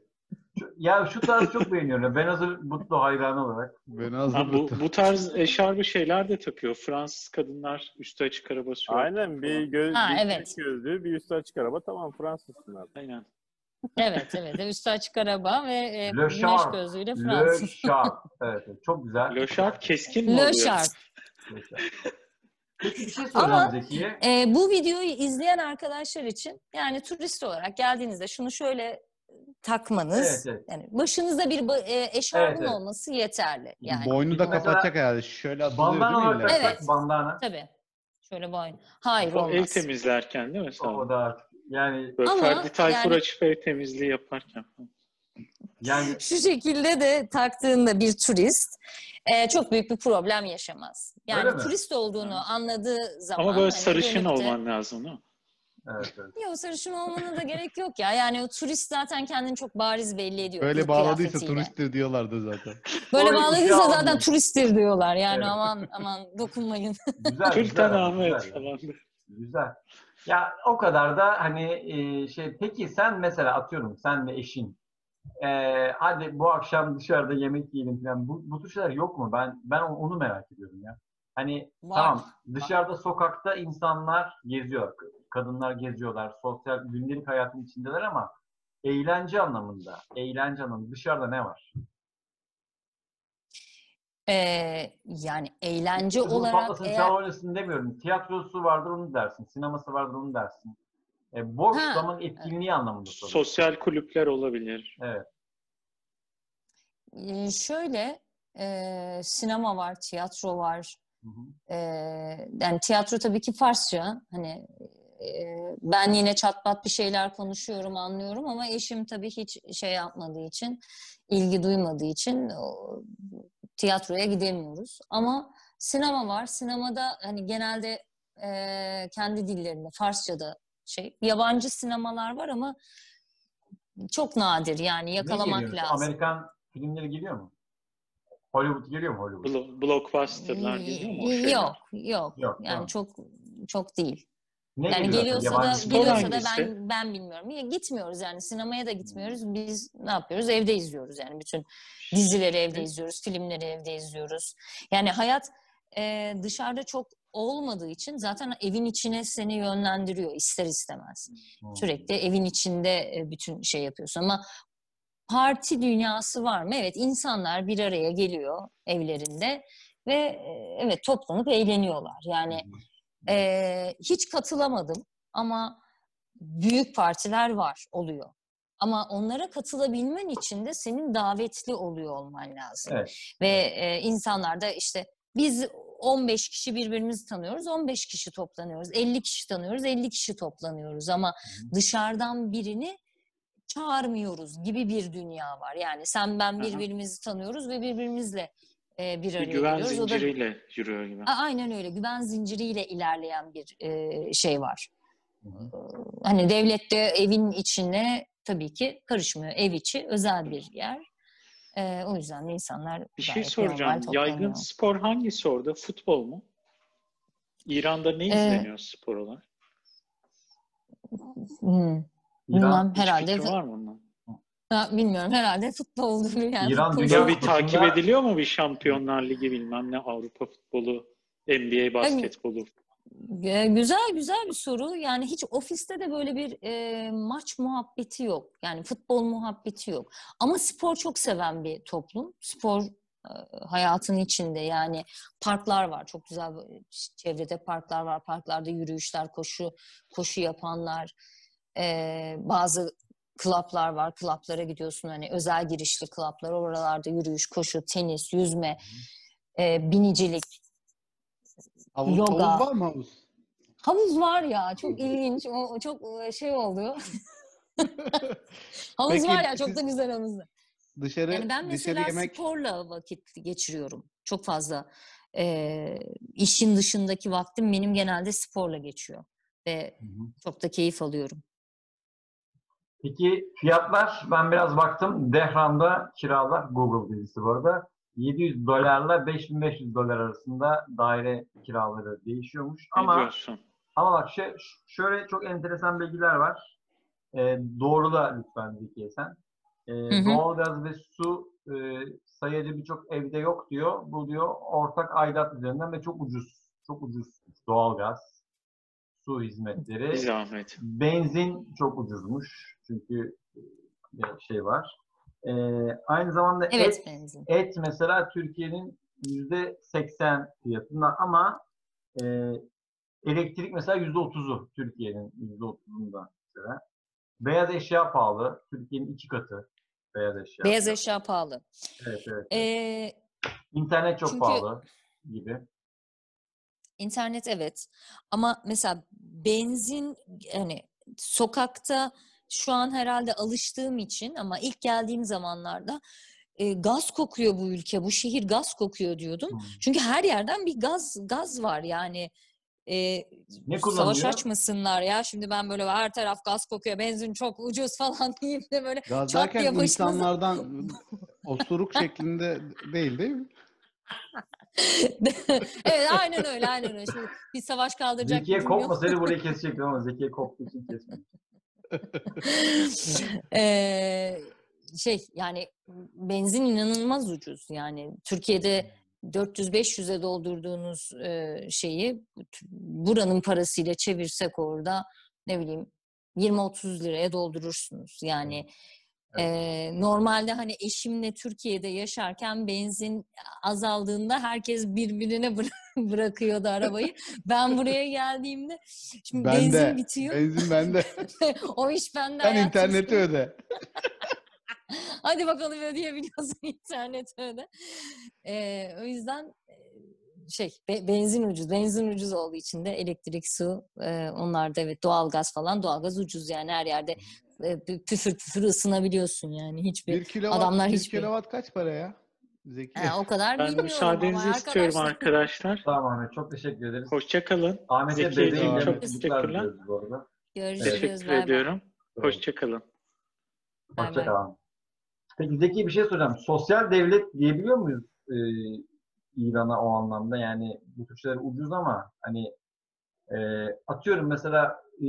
Ya şu tarz çok beğeniyorum. Ben hazır Mutlu hayranı olarak. Ben Ha, bu, bu tarz eşarbı şeyler de takıyor. Fransız kadınlar üstü açık araba sürüyor. Aynen bir göz Ha, bir evet. evet. gözlüğü bir üstü açık araba tamam Fransızsın abi. Aynen. Evet evet. Üstü açık araba ve e, Le güneş Sharp. gözlüğüyle Le Fransız. Sharp. Evet, çok güzel. Le Sharp keskin mi Le oluyor? Sharp. Le Sharp. Peki bir şey Ama- Zeki'ye. E, bu videoyu izleyen arkadaşlar için yani turist olarak geldiğinizde şunu şöyle takmanız. Evet, evet. Yani başınızda bir e, eşarbın Evet, evet. olması yeterli. Yani Boynu da kapatacak herhalde. Şöyle atılıyor Bandana değil mi? Evet. bandana. tabii. Şöyle boyun. Hayır O olmaz. temizlerken değil mi? O, Sağ o da artık yani Böyle Ama Ferdi Tayfur yani- açıp ev temizliği yaparken. yani Şu şekilde de taktığında bir turist e, çok büyük bir problem yaşamaz. Yani turist olduğunu anladığı zaman. Ama böyle hani sarışın de- olman lazım değil mi? evet, evet. Yok sarışın olmana da gerek yok ya. Yani o turist zaten kendini çok bariz belli ediyor. Böyle bağladıysa kıyafetiyle. turisttir diyorlardı zaten. Böyle bağladıysa zaten turisttir diyorlar. Yani Evet. aman aman dokunmayın. Güzel, Türk'ten güzel, Ahmet güzel. falan. Güzel. Ya o kadar da hani e, şey peki sen mesela atıyorum sen ve eşin e, hadi bu akşam dışarıda yemek yiyelim falan bu, bu tür şeyler yok mu? Ben ben onu merak ediyorum ya. Hani Var. tamam dışarıda sokakta insanlar geziyor. Kadınlar geziyorlar. Sosyal gündelik hayatın içindeler ama eğlence anlamında, eğlence anlamında dışarıda ne var? Ee, yani eğlence Bu olarak patlasın eğer... çal oynasın demiyorum. Tiyatrosu vardır onu dersin. Sineması vardır onu dersin. E, boş Ha, zaman etkinliği anlamında soruyorum. Sosyal kulüpler olabilir. Evet. Ee, şöyle e, sinema var, tiyatro var. Hı hı. Ee, yani tiyatro tabii ki Farsça. Hani e, ben yine çatpat bir şeyler konuşuyorum, anlıyorum ama eşim tabii hiç şey yapmadığı için, ilgi duymadığı için o, tiyatroya gidemiyoruz. Ama sinema var. Sinemada hani genelde e, kendi dillerinde, Farsça'da şey, yabancı sinemalar var ama çok nadir yani yakalamak lazım. Amerikan filmleri geliyor mu? Hollywood geliyor mu Hollywood? Blo- blockbuster'lar geliyor mu? Yok, yok. Yok, yani tamam. çok çok değil. Ne Yani geliyor? geliyorsa da geliyorsa da ben ben bilmiyorum. Ya gitmiyoruz yani sinemaya da gitmiyoruz. Biz ne yapıyoruz? Evde izliyoruz yani bütün dizileri evde izliyoruz, filmleri evde izliyoruz. Yani hayat e, dışarıda çok olmadığı için zaten evin içine seni yönlendiriyor ister istemez. Hmm. Sürekli evin içinde bütün şey yapıyorsun ama parti dünyası var mı? Evet insanlar bir araya geliyor evlerinde ve evet toplanıp eğleniyorlar. Yani ee, hiç katılamadım ama büyük partiler var, oluyor. Ama onlara katılabilmen için de senin davetli oluyor olman lazım. Evet. Ve e, insanlar da işte biz 15 kişi birbirimizi tanıyoruz, 15 kişi toplanıyoruz. 50 kişi tanıyoruz, 50 kişi toplanıyoruz. Ama dışarıdan birini çağırmıyoruz gibi bir dünya var. Yani sen ben birbirimizi tanıyoruz ve birbirimizle e, bir Bir araya güven geliyoruz. O da zinciriyle yürüyor gibi. A- Aynen öyle. Güven zinciriyle ilerleyen bir e, şey var. Hı hı. Hani devlette evin içine tabii ki karışmıyor. Ev içi özel bir yer. E, o yüzden de insanlar Bir şey soracağım. Yaygın spor hangisi orada? Futbol mu? İran'da ne izleniyor spor olarak? Hmm. İran, Bilmem herhalde. var mı ondan? Ha, bilmiyorum herhalde futboldur yani. İran futbol- dünya- Ya bir futbolunda- takip ediliyor mu bir Şampiyonlar Ligi bilmem ne Avrupa futbolu, NBA basketbolu? E, Güzel güzel bir soru. Yani hiç ofiste de böyle bir e, maç muhabbeti yok. Yani futbol muhabbeti yok. Ama spor çok seven bir toplum. Spor e, hayatın içinde yani parklar var. Çok güzel çevrede parklar var. Parklarda yürüyüşler, koşu koşu yapanlar, e, bazı klaplar var. Klaplara gidiyorsun hani özel girişli klaplar. Oralarda yürüyüş, koşu, tenis, yüzme, e, binicilik, Havuz, Yoga. havuz var mı havuz? Havuz var ya çok ilginç. O, çok e, şey oldu. (laughs) havuz Peki, var ya çok da güzel havuz. Dışarı, Yani ben dışarı mesela yemek sporla vakit geçiriyorum. Çok fazla. E, işin dışındaki vaktim benim genelde sporla geçiyor. Ve Hı hı. çok da keyif alıyorum. Peki fiyatlar ben biraz baktım. Dehran'da kiralar Google dizisi bu arada. 700 dolarla 5500 dolar arasında daire kiraları değişiyormuş. Ama ama bak şö- şöyle çok enteresan bilgiler var. Ee, doğrula lütfen Zekiye sen. Hı. doğalgaz ve su e, sayacı birçok evde yok diyor. Bu diyor ortak aidat üzerinden ve çok ucuz. Çok ucuz doğalgaz, su hizmetleri. Bir zahmet. Benzin çok ucuzmuş. Çünkü e, şey var. Ee, aynı zamanda Evet et, benzin. et mesela Türkiye'nin yüzde 80 fiyatında ama e, elektrik mesela yüzde 30'u Türkiye'nin yüzde 30'unda mesela. Beyaz eşya pahalı. Türkiye'nin iki katı beyaz eşya. Beyaz eşya pahalı. Evet, evet. Ee, İnternet çok çünkü- pahalı gibi. İnternet evet ama mesela benzin hani sokakta şu an herhalde alıştığım için ama ilk geldiğim zamanlarda e, gaz kokuyor bu ülke, bu şehir gaz kokuyor diyordum. Hmm. Çünkü her yerden bir gaz gaz var yani. E, Ne savaş açmasınlar ya. Şimdi ben böyle her taraf gaz kokuyor, benzin çok ucuz (laughs) falan diyeyim de böyle gaz çat diye başımıza- insanlardan (laughs) osuruk şeklinde değil değil mi? (laughs) (laughs) evet aynen öyle aynen öyle. Şimdi bir savaş kaldıracak Zekiye gücüm yok. kopma seni burayı (laughs) kesecektim ama Zekiye koptuğu için kesmedim. Eee, (laughs) şey yani benzin inanılmaz ucuz yani Türkiye'de 400-500'e doldurduğunuz e, şeyi buranın parasıyla çevirsek orada ne bileyim 20-30 liraya doldurursunuz yani e, normalde hani eşimle Türkiye'de yaşarken benzin azaldığında herkes birbirine bıra- (laughs) bırakıyordu arabayı ben buraya geldiğimde şimdi Ben benzin de. bitiyor Benzin bende. (laughs) o iş bende Sen interneti öde. (laughs) Hadi bakalım ödeyebiliyorsun interneti öde. Ee, o yüzden şey be- benzin ucuz. Benzin ucuz olduğu için de elektrik, su, e, onlar da evet doğalgaz falan. Doğalgaz ucuz yani her yerde e, püfür püfür ısınabiliyorsun yani. Hiçbir Bir kilowatt, adamlar bir hiçbir- kilowatt kaç para ya? Zeki. Ha, o kadar Ben bilmiyorum müsaadenizi ama istiyorum arkadaşlar. arkadaşlar. Tamam Ahmet. Çok teşekkür ederiz. Hoşça kalın. Ahmet'e bebeğiyle çok teşekkürler. Görüşürüz. Teşekkür bay ediyorum. Hoşça kalın. Bay Hoşça bay. kalın. Peki Zeki bir şey soracağım. Sosyal devlet diyebiliyor muyuz e, İran'a o anlamda? Yani bu tür şeyler ucuz ama hani e, atıyorum mesela e,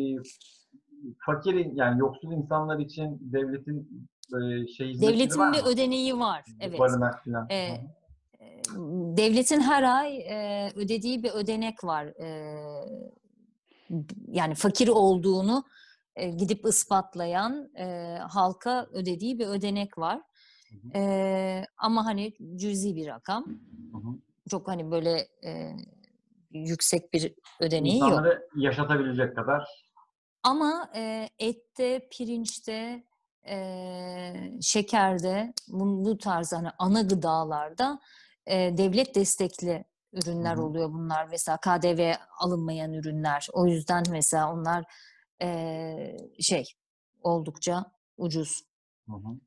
fakir yani yoksul insanlar için devletin e, şey Devletin var bir mı? ödeneği var. Evet. Barınak falan. Hı. e, devletin her ay e, ödediği bir ödenek var. E, yani fakir olduğunu e, gidip ispatlayan e, halka ödediği bir ödenek var. Hı E, ama hani cüzi bir rakam. Hı hı. Çok hani böyle e, yüksek bir ödeneği yok. İnsanları yaşatabilecek kadar. Ama e, ette, pirinçte, e, şekerde, bu, bu tarz hani ana gıdalarda e, devlet destekli ürünler Hı hı. oluyor bunlar. Mesela KDV alınmayan ürünler. O yüzden mesela onlar e, şey oldukça ucuz. Hı hı.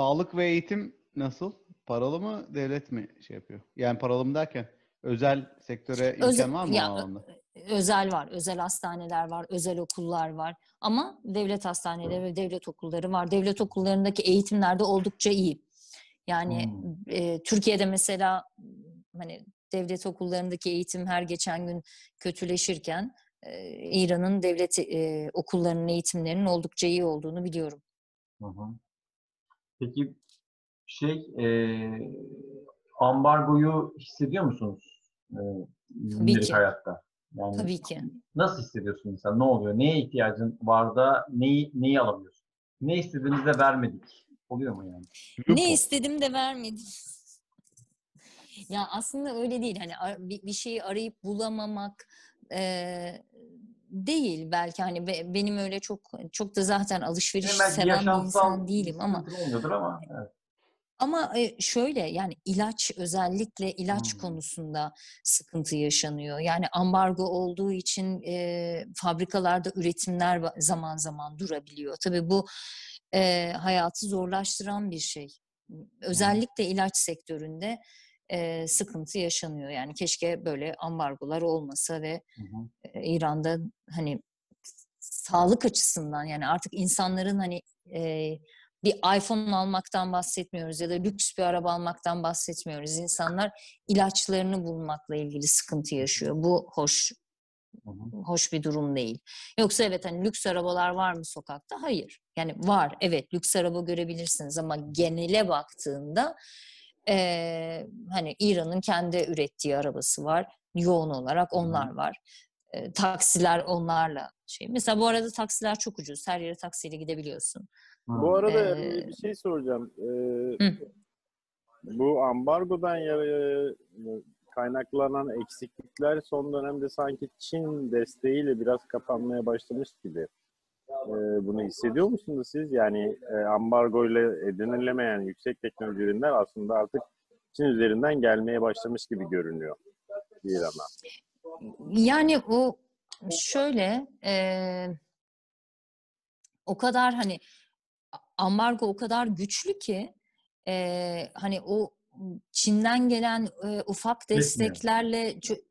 Sağlık ve eğitim nasıl? Paralı mı, devlet mi şey yapıyor? Yani paralı mı derken özel sektöre imkan Özel- var mı ya, alanda? Özel var, özel hastaneler var, özel okullar var. Ama devlet hastaneleri ve devlet okulları var. Devlet okullarındaki eğitimler de oldukça iyi. Yani Hmm. e, Türkiye'de mesela hani devlet okullarındaki eğitim her geçen gün kötüleşirken e, İran'ın devlet e, okullarının eğitimlerinin oldukça iyi olduğunu biliyorum. Hı hı. Peki şey e, ambargoyu hissediyor musunuz e, gündelik ki. hayatta? Yani Tabii ki. nasıl hissediyorsun insan? Ne oluyor? Neye ihtiyacın var da neyi neyi alamıyorsun? Ne istediğimizde vermedik. Oluyor mu yani? Ne istedim de vermedim. Ya aslında öyle değil. Hani bir, bir şeyi arayıp bulamamak eee, değil belki hani be- benim öyle çok çok da zaten alışveriş Belki seven bir insan değilim ama ama evet. ama e, şöyle yani ilaç özellikle ilaç Hmm. konusunda sıkıntı yaşanıyor. Yani ambargo olduğu için e, fabrikalarda üretimler zaman zaman durabiliyor. Tabii bu e, hayatı zorlaştıran bir şey. Özellikle ilaç sektöründe e, sıkıntı yaşanıyor. Yani keşke böyle ambargolar olmasa ve Hı hı. e, İran'da hani sağlık açısından yani artık insanların hani e, bir iPhone almaktan bahsetmiyoruz ya da lüks bir araba almaktan bahsetmiyoruz. İnsanlar ilaçlarını bulmakla ilgili sıkıntı yaşıyor. Bu hoş hoş bir durum değil. Yoksa evet hani lüks arabalar var mı sokakta? Hayır. Yani var evet lüks araba görebilirsiniz ama genele baktığında eee, hani İran'ın kendi ürettiği arabası var. Yoğun olarak onlar var. Eee, taksiler onlarla şey. Mesela bu arada taksiler çok ucuz. Her yere taksiyle gidebiliyorsun. Bu arada Ee, bir şey soracağım. Ee, Hı. bu ambargodan ya- kaynaklanan eksiklikler son dönemde sanki Çin desteğiyle biraz kapanmaya başlamış gibi. Ee, bunu hissediyor musunuz siz? Yani e, ambargo ile edinilemeyen yüksek teknoloji ürünler aslında artık Çin üzerinden gelmeye başlamış gibi görünüyor İran'a. Yani o şöyle eee, o kadar hani ambargo o kadar güçlü ki eee, hani o Çin'den gelen e, ufak desteklerle çö-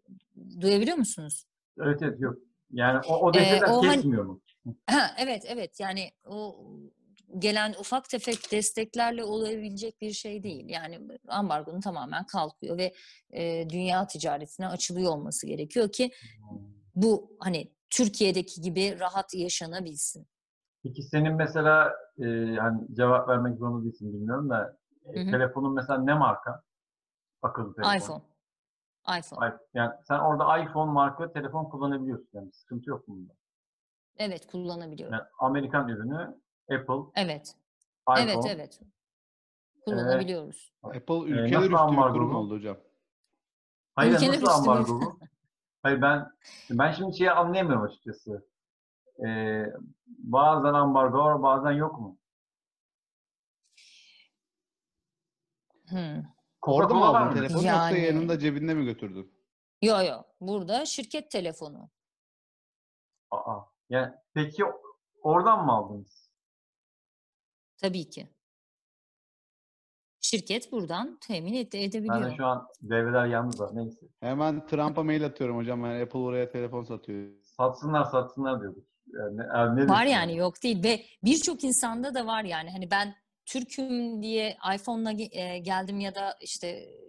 duyabiliyor musunuz? Evet evet yok. Yani o, o Ee, destekler o hani- kesmiyor mu? Ha, (clears throat) evet evet yani o gelen ufak tefek desteklerle olabilecek bir şey değil. Yani ambargonun tamamen kalkıyor ve e, dünya ticaretine açılıyor olması gerekiyor ki bu hani Türkiye'deki gibi rahat yaşanabilsin. Peki senin mesela e, hani cevap vermek zorunda değilsin bilmiyorum da e, telefonun mesela ne marka? Akıllı telefon. iPhone. iPhone. Yani sen orada iPhone marka telefon kullanabiliyorsun. Yani sıkıntı yok bunda. Evet kullanabiliyorum. Yani Amerikan ürünü Apple, Evet. iPhone. Evet evet. Kullanabiliyoruz. Apple Ee, ülkeler üstü bir kurum oldu hocam. Hayır Ülkeler nasıl ambargo bu? Hayır ben ben şimdi şeyi anlayamıyorum açıkçası. Ee, bazen ambargo var bazen yok mu? Hmm. Orada mı aldın telefonu yoksa Yani- yanında cebinde mi götürdün? Yo yo. Burada şirket telefonu. Aa. Yani peki oradan mı aldınız? Tabii ki. Şirket buradan temin ede- Ben edebiliyor. de şu an devreler yalnız var. Neyse. Hemen Trump'a mail atıyorum hocam. Yani Apple oraya telefon satıyor. Satsınlar satsınlar diyorduk. Yani, ne- yani ne Var yani yok değil ve birçok insanda da var yani hani ben Türk'üm diye iPhone'la e, geldim ya da işte e,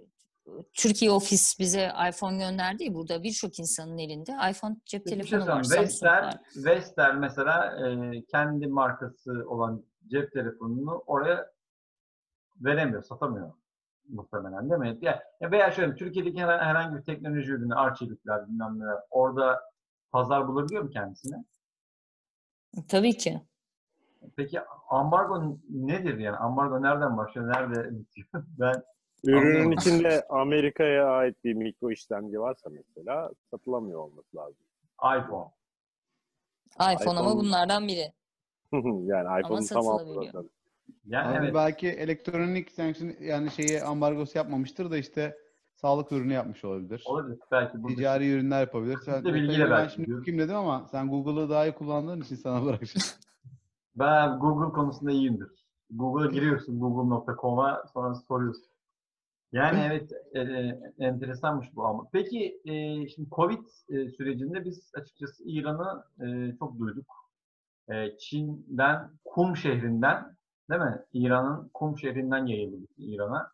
Türkiye ofis bize iPhone gönderdi burada birçok insanın elinde iPhone cep bir şey telefonu var. söyleyeyim. Samsung Vestel, var. Vestel mesela e, kendi markası olan cep telefonunu oraya veremiyor, satamıyor muhtemelen değil mi? Ya, ya veya şöyle Türkiye'deki herhangi, herhangi bir teknoloji ürünü, Arçelikler bilmem neler orada pazar bulabiliyor mu kendisine? Tabii ki. Peki ambargo nedir yani? Ambargo nereden başlıyor, nerede bitiyor? (laughs) ben Ürünün Anladım. içinde Amerika'ya ait bir mikro işlemci varsa mesela satılamıyor olması lazım. iPhone. iPhone ama bunlardan biri. (laughs) yani iPhone'un tamamı satılabiliyor. zaten. Yani Abi evet. belki elektronik sanction yani şeyi ambargosu yapmamıştır da işte sağlık ürünü yapmış olabilir. Olabilir. Belki burada Ticari ürünler yapabilir. Sen, de bilgiyle ben belki şimdi diyor. bakayım dedim ama sen Google'ı daha iyi kullandığın için sana (laughs) bırakacağım. Ben Google konusunda iyiyimdir. Google'a giriyorsun google.com'a sonra soruyorsun. Yani evet e, e, enteresanmış bu ama. Peki e, şimdi Covid e, sürecinde biz açıkçası İran'ı e, çok duyduk. E, Çin'den, Kum şehrinden değil mi? İran'ın Kum şehrinden yayıldı İran'a.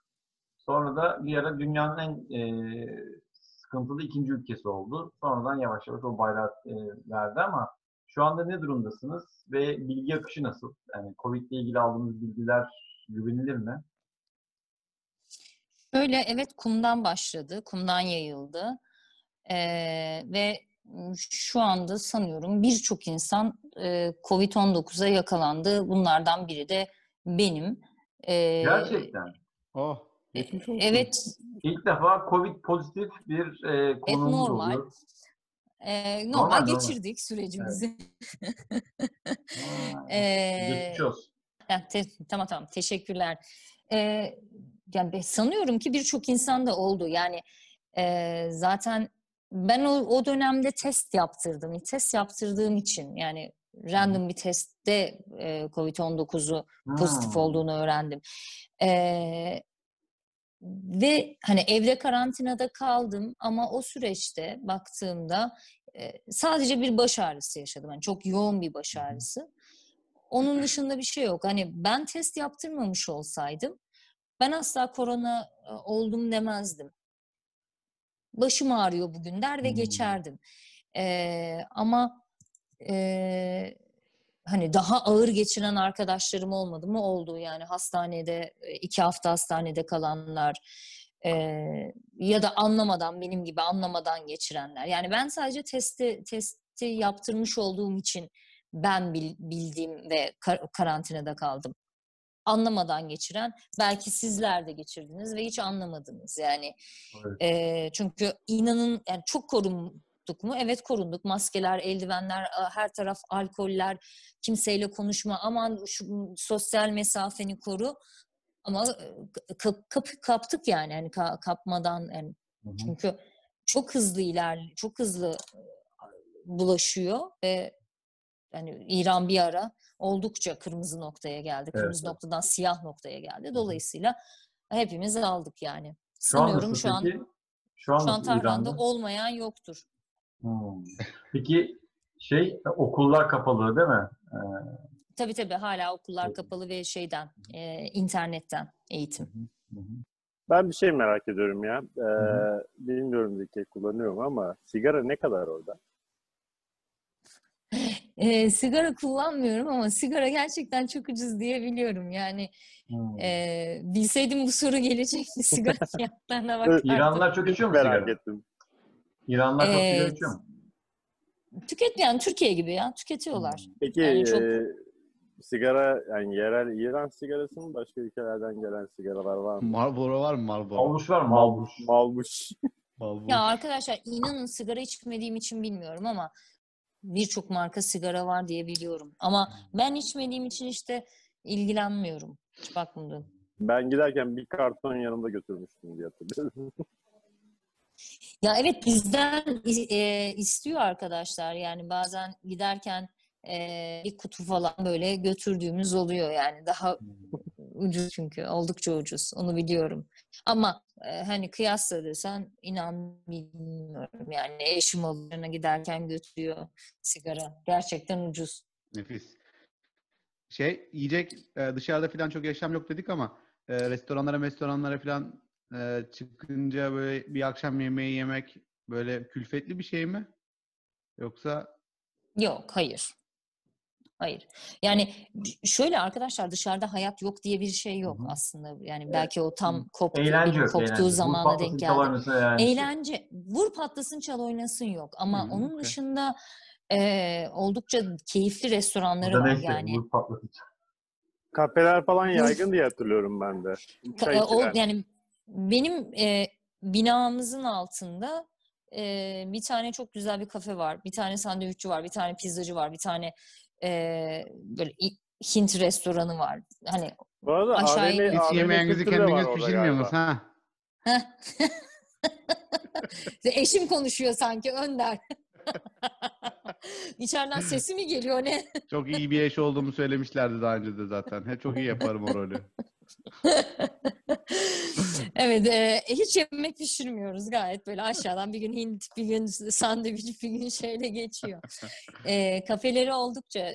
Sonra da bir ara dünyanın en e, sıkıntılı ikinci ülkesi oldu. Sonradan yavaş yavaş o bayrağı e, verdi ama şu anda ne durumdasınız ve bilgi akışı nasıl? Yani Covid ile ilgili aldığınız bilgiler güvenilir mi? Öyle evet kumdan başladı, kumdan yayıldı Ee, ve şu anda sanıyorum birçok insan e, Covid-19'a yakalandı. Bunlardan biri de benim. Ee, Gerçekten. oh. Geçmiş olsun. Evet, İlk defa Covid pozitif bir e, konuğumuz normal. oluyor. e, Normal, normal normal. geçirdik sürecimizi. Ha, (laughs) Ee, Geçmiş olsun. Ya, te- tamam tamam teşekkürler. Ee, yani sanıyorum ki birçok insan da oldu. Yani e, zaten ben o, o dönemde test yaptırdım. Test yaptırdığım için yani random bir testte e, COVID-19'u pozitif olduğunu öğrendim. Ee, ve hani evde karantinada kaldım ama o süreçte baktığımda e, sadece bir baş ağrısı yaşadım. Yani çok yoğun bir baş ağrısı. Onun dışında bir şey yok. Hani ben test yaptırmamış olsaydım ben asla korona e, oldum demezdim. Başım ağrıyor bugün der ve Hmm. geçerdim. Ee, ama e, hani daha ağır geçiren arkadaşlarım olmadı mı? Oldu yani hastanede e, iki hafta hastanede kalanlar e, ya da anlamadan benim gibi anlamadan geçirenler. Yani ben sadece testi testi yaptırmış olduğum için ben bil- bildiğim ve kar- karantinada kaldım. Anlamadan geçiren belki sizler de geçirdiniz ve hiç anlamadınız yani. Evet. E, çünkü inanın yani çok korunduk mu? Evet korunduk. Maskeler, eldivenler, her taraf alkoller, kimseyle konuşma. Aman şu sosyal mesafeni koru. Ama e, ka- kap- kaptık yani hani ka- kapmadan yani Hı hı. çünkü çok hızlı iler, çok hızlı bulaşıyor ve yani İran bir ara oldukça kırmızı noktaya geldi. Kırmızı evet. noktadan siyah noktaya geldi. Dolayısıyla hepimiz aldık yani. Şu an Sanıyorum şu an peki? Şu an şu an Tahran'da İran'da? olmayan yoktur. Hmm. Peki şey okullar kapalı değil mi? Ee, Tabii tabii hala okullar kapalı ve şeyden, e, internetten eğitim. hı hı. Ben bir şey merak ediyorum ya. Ee, hı. bilmiyorum Zeki kullanıyorum ama sigara ne kadar orada? E, sigara kullanmıyorum ama sigara gerçekten çok ucuz diye biliyorum. Yani Hmm. e, bilseydim bu soru gelecekti sigara (laughs) fiyatlarına bakardım. İranlılar çok içiyor mu Merak sigara? ettim. İranlılar çok sigara içiyor mu? Tüketmeyen Türkiye gibi ya tüketiyorlar. Peki Yani çok- e, sigara yani yerel İran sigarası mı başka ülkelerden gelen sigaralar var mı? Marlboro var mı Marlboro? Malbuş var mı? Malbuş. Malbuş. Marlboro. Ya arkadaşlar inanın sigara içmediğim için bilmiyorum ama birçok marka sigara var diye biliyorum. Ama ben içmediğim için işte ilgilenmiyorum. Hiç bakmadım. Ben giderken bir karton yanımda götürmüştüm diye hatırlıyorum. (laughs) Ya evet bizden e, istiyor arkadaşlar yani bazen giderken e, bir kutu falan böyle götürdüğümüz oluyor yani daha ucuz çünkü oldukça ucuz onu biliyorum ama e, hani kıyasla desen inan bilmiyorum yani eşim olana giderken götürüyor sigara gerçekten ucuz. Nefis. Şey yiyecek e, dışarıda falan çok yaşam yok dedik ama e, restoranlara restoranlara falan e, çıkınca böyle bir akşam yemeği yemek böyle külfetli bir şey mi? Yoksa Yok, hayır. Hayır. Yani şöyle arkadaşlar dışarıda hayat yok diye bir şey yok Hı hı. aslında. Yani belki o tam koptu, Eğlence yok. koptuğu eğlence. zamana Vur denk geldi. oynasın eğlence. Vur patlasın çal oynasın yok. Ama Hı, onun dışında e, oldukça keyifli restoranları Burada var neyse, yani. vur patlasın, çal. Kafeler falan yaygın diye hatırlıyorum ben de. Ka- e, o, yani benim e, binamızın altında e, bir tane çok güzel bir kafe var. Bir tane sandviççi var. Bir tane pizzacı var. Bir tane e, böyle Hint restoranı var. Hani Bu arada aşağıya AVM, hiç AVM yemeğinizi kendiniz pişirmiyorsunuz ha? (laughs) Eşim konuşuyor sanki Önder. (laughs) İçeriden sesi mi geliyor ne? Çok iyi bir eş olduğumu söylemişlerdi daha önce de zaten. He, çok iyi yaparım o rolü. (laughs) (laughs) evet, e, hiç yemek pişirmiyoruz gayet böyle aşağıdan bir gün Hint, bir gün sandviç, bir gün şeyle geçiyor. E, kafeleri oldukça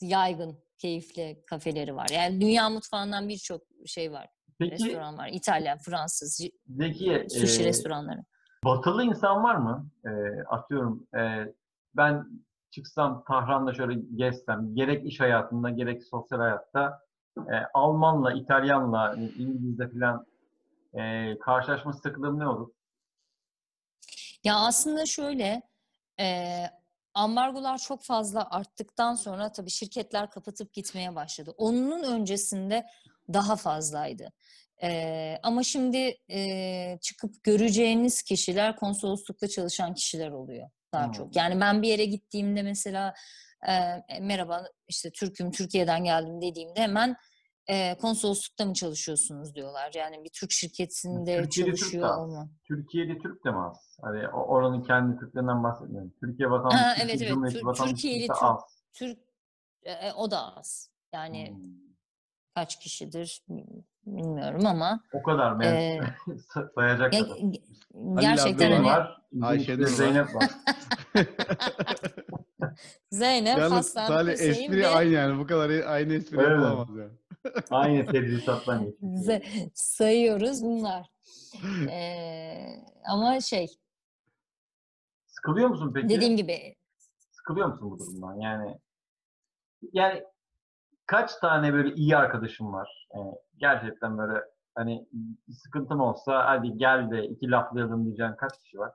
yaygın, keyifli kafeleri var. Yani dünya mutfağından birçok şey var. Peki Restoran var. İtalyan, Fransız, Zeki, sushi e, restoranları. batılı insan var mı? E, atıyorum e, ben çıksam Tahran'da şöyle gezsem gerek iş hayatında gerek sosyal hayatta e, Almanla, İtalyanla, hani İngilizle falan e, karşılaşma sıklığım ne olur? Ya aslında şöyle, e, ambargolar çok fazla arttıktan sonra tabii şirketler kapatıp gitmeye başladı. Onun öncesinde daha fazlaydı. E, ama şimdi e, çıkıp göreceğiniz kişiler konsoloslukta çalışan kişiler oluyor daha Hmm. çok. Yani ben bir yere gittiğimde mesela e, merhaba işte Türk'üm Türkiye'den geldim dediğimde hemen e, konsoloslukta mı çalışıyorsunuz diyorlar. Yani bir Türk şirketinde Türkiye'de Türk çalışıyor de. olma. Türkiye'de Türk de mi az? Hani oranın kendi Türklerinden bahsetmiyorum. Türkiye Ha, vatandaşı, evet, Türkiye evet. Tür- vatandaşı Türkiye'li da Türk- az. Türk e, e, o da az. Yani Hmm. kaç kişidir bilmiyorum ama O kadar mı? E, (laughs) sayacak ya- kadar. gerçekten hani var. işte var. Zeynep var. (laughs) Zeynep, Yalnız Hasan, Hüseyin espri ve aynı yani. Bu kadar aynı espri Öyle mi? yapılamaz yani. (laughs) Aynı tedrisattan geçmiş. Ze- sayıyoruz bunlar. (laughs) E, ama şey Sıkılıyor musun peki? dediğim gibi Sıkılıyor musun bu durumdan? Yani yani kaç tane böyle iyi arkadaşım var? Yani gerçekten böyle hani sıkıntım olsa hadi gel de iki laflayalım diyeceğin kaç kişi var?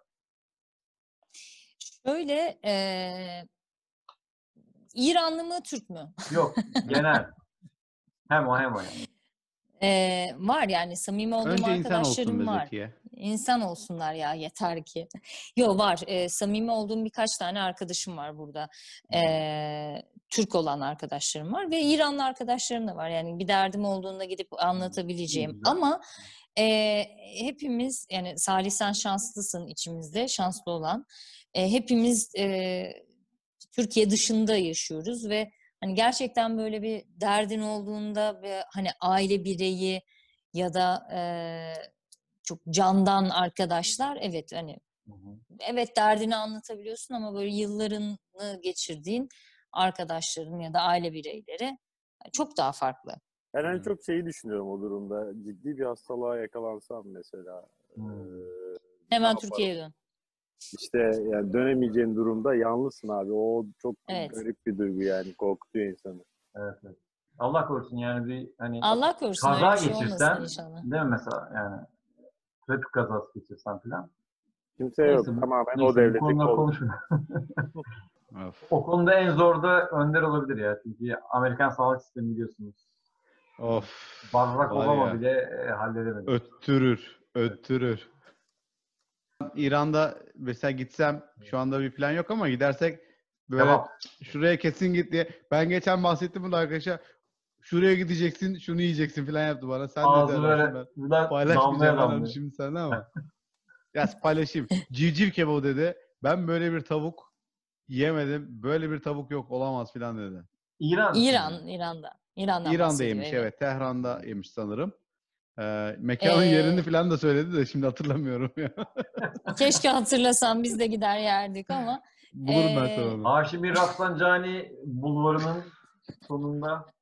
şöyle e, İranlı mı Türk mü? Yok genel. hem o hem o yani. E, var yani samimi olduğum Önce insan arkadaşlarım be var. Zekiye. İnsan olsunlar ya yeter ki. Yo var. E, samimi olduğum birkaç tane arkadaşım var burada. E, Türk olan arkadaşlarım var ve İranlı arkadaşlarım da var. Yani bir derdim olduğunda gidip anlatabileceğim. güzel. Ama e, hepimiz yani Salih sen şanslısın içimizde şanslı olan. E, hepimiz e, Türkiye dışında yaşıyoruz ve hani gerçekten böyle bir derdin olduğunda ve hani aile bireyi ya da e, çok candan arkadaşlar evet hani Hı hı. evet derdini anlatabiliyorsun ama böyle yıllarını geçirdiğin arkadaşların ya da aile bireyleri çok daha farklı. Ben en çok şeyi düşünüyorum o durumda. Ciddi bir hastalığa yakalansam mesela. Hmm. eee, Hemen? Türkiye'ye dön. İşte yani dönemeyeceğin durumda yalnızsın abi. O çok Evet. garip bir duygu yani. Korkutuyor insanı. Evet, evet. Allah korusun yani bir hani Allah korusun kaza şey geçirsen değil mi mesela yani trafik kazası geçirsen falan. Kimse yok. Neyse, Tamamen Neyse, o devletin kolu. O konuda en zor da Önder olabilir ya. Çünkü Amerikan sağlık sistemi biliyorsunuz. Of. Barack Obama ya. bile e, halledemedi. Öttürür. Öttürür. İran'da mesela gitsem şu anda bir plan yok ama gidersek böyle Tamam. şuraya kesin git diye. Ben geçen bahsettim bunu arkadaşa. Şuraya gideceksin, şunu yiyeceksin falan yaptı bana. Sen de Ağzı de böyle ben paylaşmayacağım ben şimdi sana ama. Ya paylaşayım. Civciv kebabı dedi. Ben böyle bir tavuk yemedim. Böyle bir tavuk yok olamaz filan dedi. İran. İran, İran'da. İran'dan İran'da yemiş evet. Tehran'da yemiş sanırım. Ee, mekanın Ee, yerini falan da söyledi de şimdi hatırlamıyorum ya. (laughs) Keşke hatırlasam biz de gider yerdik ama (laughs) Bulurum ben Ee, sana onu. Haşimi Rafsanjani bulvarının sonunda. (laughs)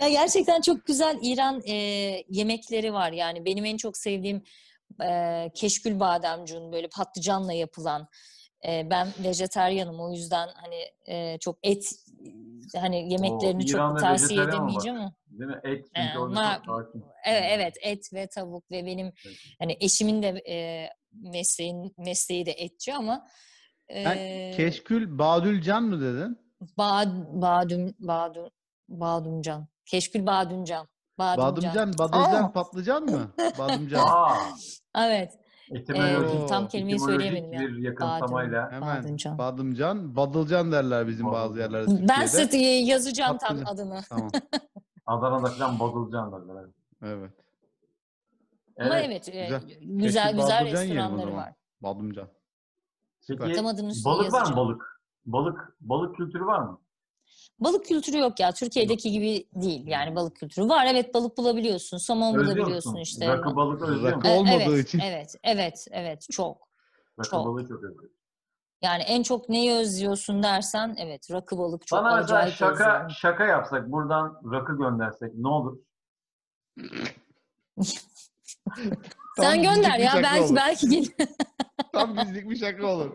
Ya gerçekten çok güzel İran e, yemekleri var. Yani benim en çok sevdiğim e, keşkül bademcun böyle patlıcanla yapılan. E, ben vejetaryenim o yüzden hani e, çok et hani yemeklerini İran'da çok tavsiye edemeyeceğim ama. Değil mi? Et. Ee, çünkü çok hakim. Evet, evet et ve tavuk ve benim Evet. hani eşimin de e, mesleğin mesleği de etçi ama e, Keşkül Badülcan mı dedin? Bad, Badum, Badum, Badumcan. Keşkül Badumcan. Badumcan. Badımcan, patlıcan mı? (laughs) Badımcan. Aa, Evet. Etimolojik, Ee, tam kelimeyi söyleyemedim ya. bir yakınsamayla. Hemen. Badımcan. Badımcan. Badılcan derler bizim bazı Badılcan. yerlerde Ben size yazacağım tam Patlıcan. adını. Tamam. (laughs) Adana'da falan Badılcan derler. Evet. Ama evet, e, güzel. güzel güzel, restoranları var. Badımcan. Peki Tam adını balık var mı balık? Balık balık kültürü var mı? Balık kültürü yok ya. Türkiye'deki gibi değil. Yani balık kültürü var. Evet balık bulabiliyorsun. Somon Özlüyor bulabiliyorsun musun? işte. Rakı balık özlüyor Rakı musun? Olmadığı evet, için. Evet, evet, evet. Çok. Rakı çok. balığı çok özlüyorum. Yani en çok neyi özlüyorsun dersen evet rakı balık çok mesela acayip şaka özlüyorum. şaka yapsak buradan rakı göndersek ne olur? (laughs) Sen bizlik gönder bir ya şaka belki olur. belki gel. (laughs) Tam bizlik bir şaka olur.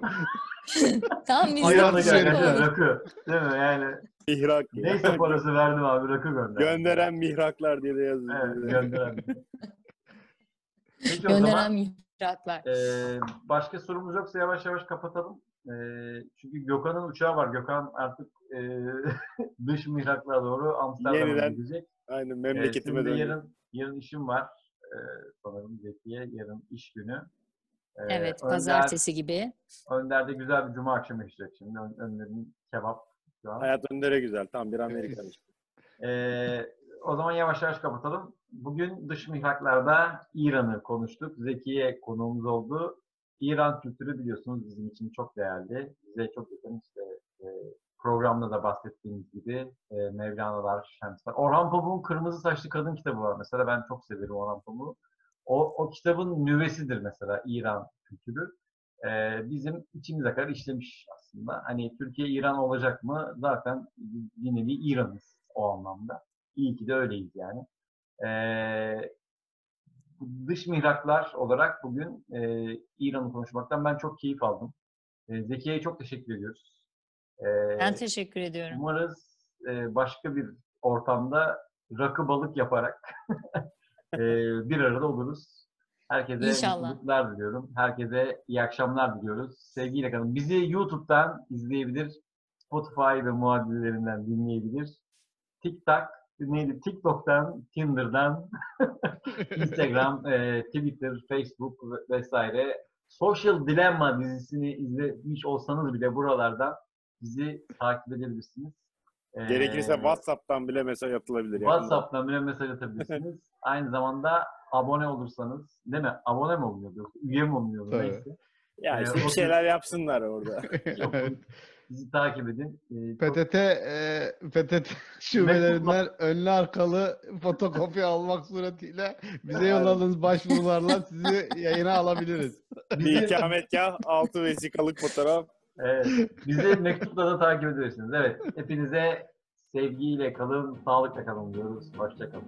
Tam biz Hayatı İran'daki şerif arkadaşlar olur. rakı. Değil mi? Yani Mihrak. neyse parası verdim abi rakı gönder. Gönderen mihraklar diye de yazıyor. Evet gönderen. Peki o zaman gönderen mihraklar. Ee, başka sorumuz yoksa yavaş yavaş kapatalım. Ee, çünkü Gökhan'ın uçağı var. Gökhan artık e, (laughs) dış mihraklara doğru Amsterdam'a gidecek. Aynen Ee, memleketime döndüm. yarın, yarın işim var. Ee, sanırım Zekiye yarın iş günü. Ee, Evet Önder- pazartesi gibi. Önder de güzel bir cuma akşamı yaşayacak şimdi. Ön- Önder'in kebap şu an. Hayat Önder'e güzel. Tam bir Amerikan işte. Ee, o zaman yavaş yavaş kapatalım. Bugün dış mihraklarda İran'ı konuştuk. Zekiye konuğumuz oldu. İran kültürü biliyorsunuz bizim için çok değerli. Bize çok yakın işte e, programda da bahsettiğimiz gibi e, Mevlana'lar, Şemsler. Orhan Pamuk'un Kırmızı Saçlı Kadın kitabı var mesela. Ben çok severim Orhan Pamuk'u. O, o kitabın nüvesidir mesela İran kültürü. Ee, bizim içimize kadar işlemiş aslında. Hani Türkiye İran olacak mı? Zaten bir nevi İran'ız o anlamda. İyi ki de öyleyiz yani. Ee, dış mihraklar olarak bugün e, İran'ı konuşmaktan ben çok keyif aldım. E, Zekiye'ye çok teşekkür ediyoruz. Ben teşekkür ediyorum. Umarız e, başka bir ortamda rakı balık yaparak (laughs) e, bir arada oluruz. Herkese İnşallah. mutluluklar diliyorum. Herkese iyi akşamlar diliyoruz. Sevgiyle kalın. Bizi YouTube'dan izleyebilir, Spotify ve muadillerinden dinleyebilir. TikTok, neydi? TikTok'tan, Tinder'dan, (laughs) Instagram, e, Twitter, Facebook ve- vesaire. Social Dilemma dizisini izlemiş olsanız bile buralardan bizi takip edebilirsiniz. Ee, Gerekirse WhatsApp'tan bile mesaj atılabilir. yani. WhatsApp'tan bile mesaj atabilirsiniz. (laughs) Aynı zamanda abone olursanız, değil mi? Abone mi yoksa Üye mi? Tabii. Neyse. Ya işte Ee, bir şeyler yapsınlar orada. (laughs) Bizi takip edin. Ee, çok- PTT, e, PTT şubelerinden önlü arkalı fotokopi almak suretiyle bize yolladığınız başvurularla (laughs) sizi yayına alabiliriz. bir ikametgah, altı vesikalık fotoğraf. Bizi mektupla da takip edebilirsiniz. Evet. Hepinize sevgiyle kalın, sağlıkla kalın diyoruz. Hoşça kalın.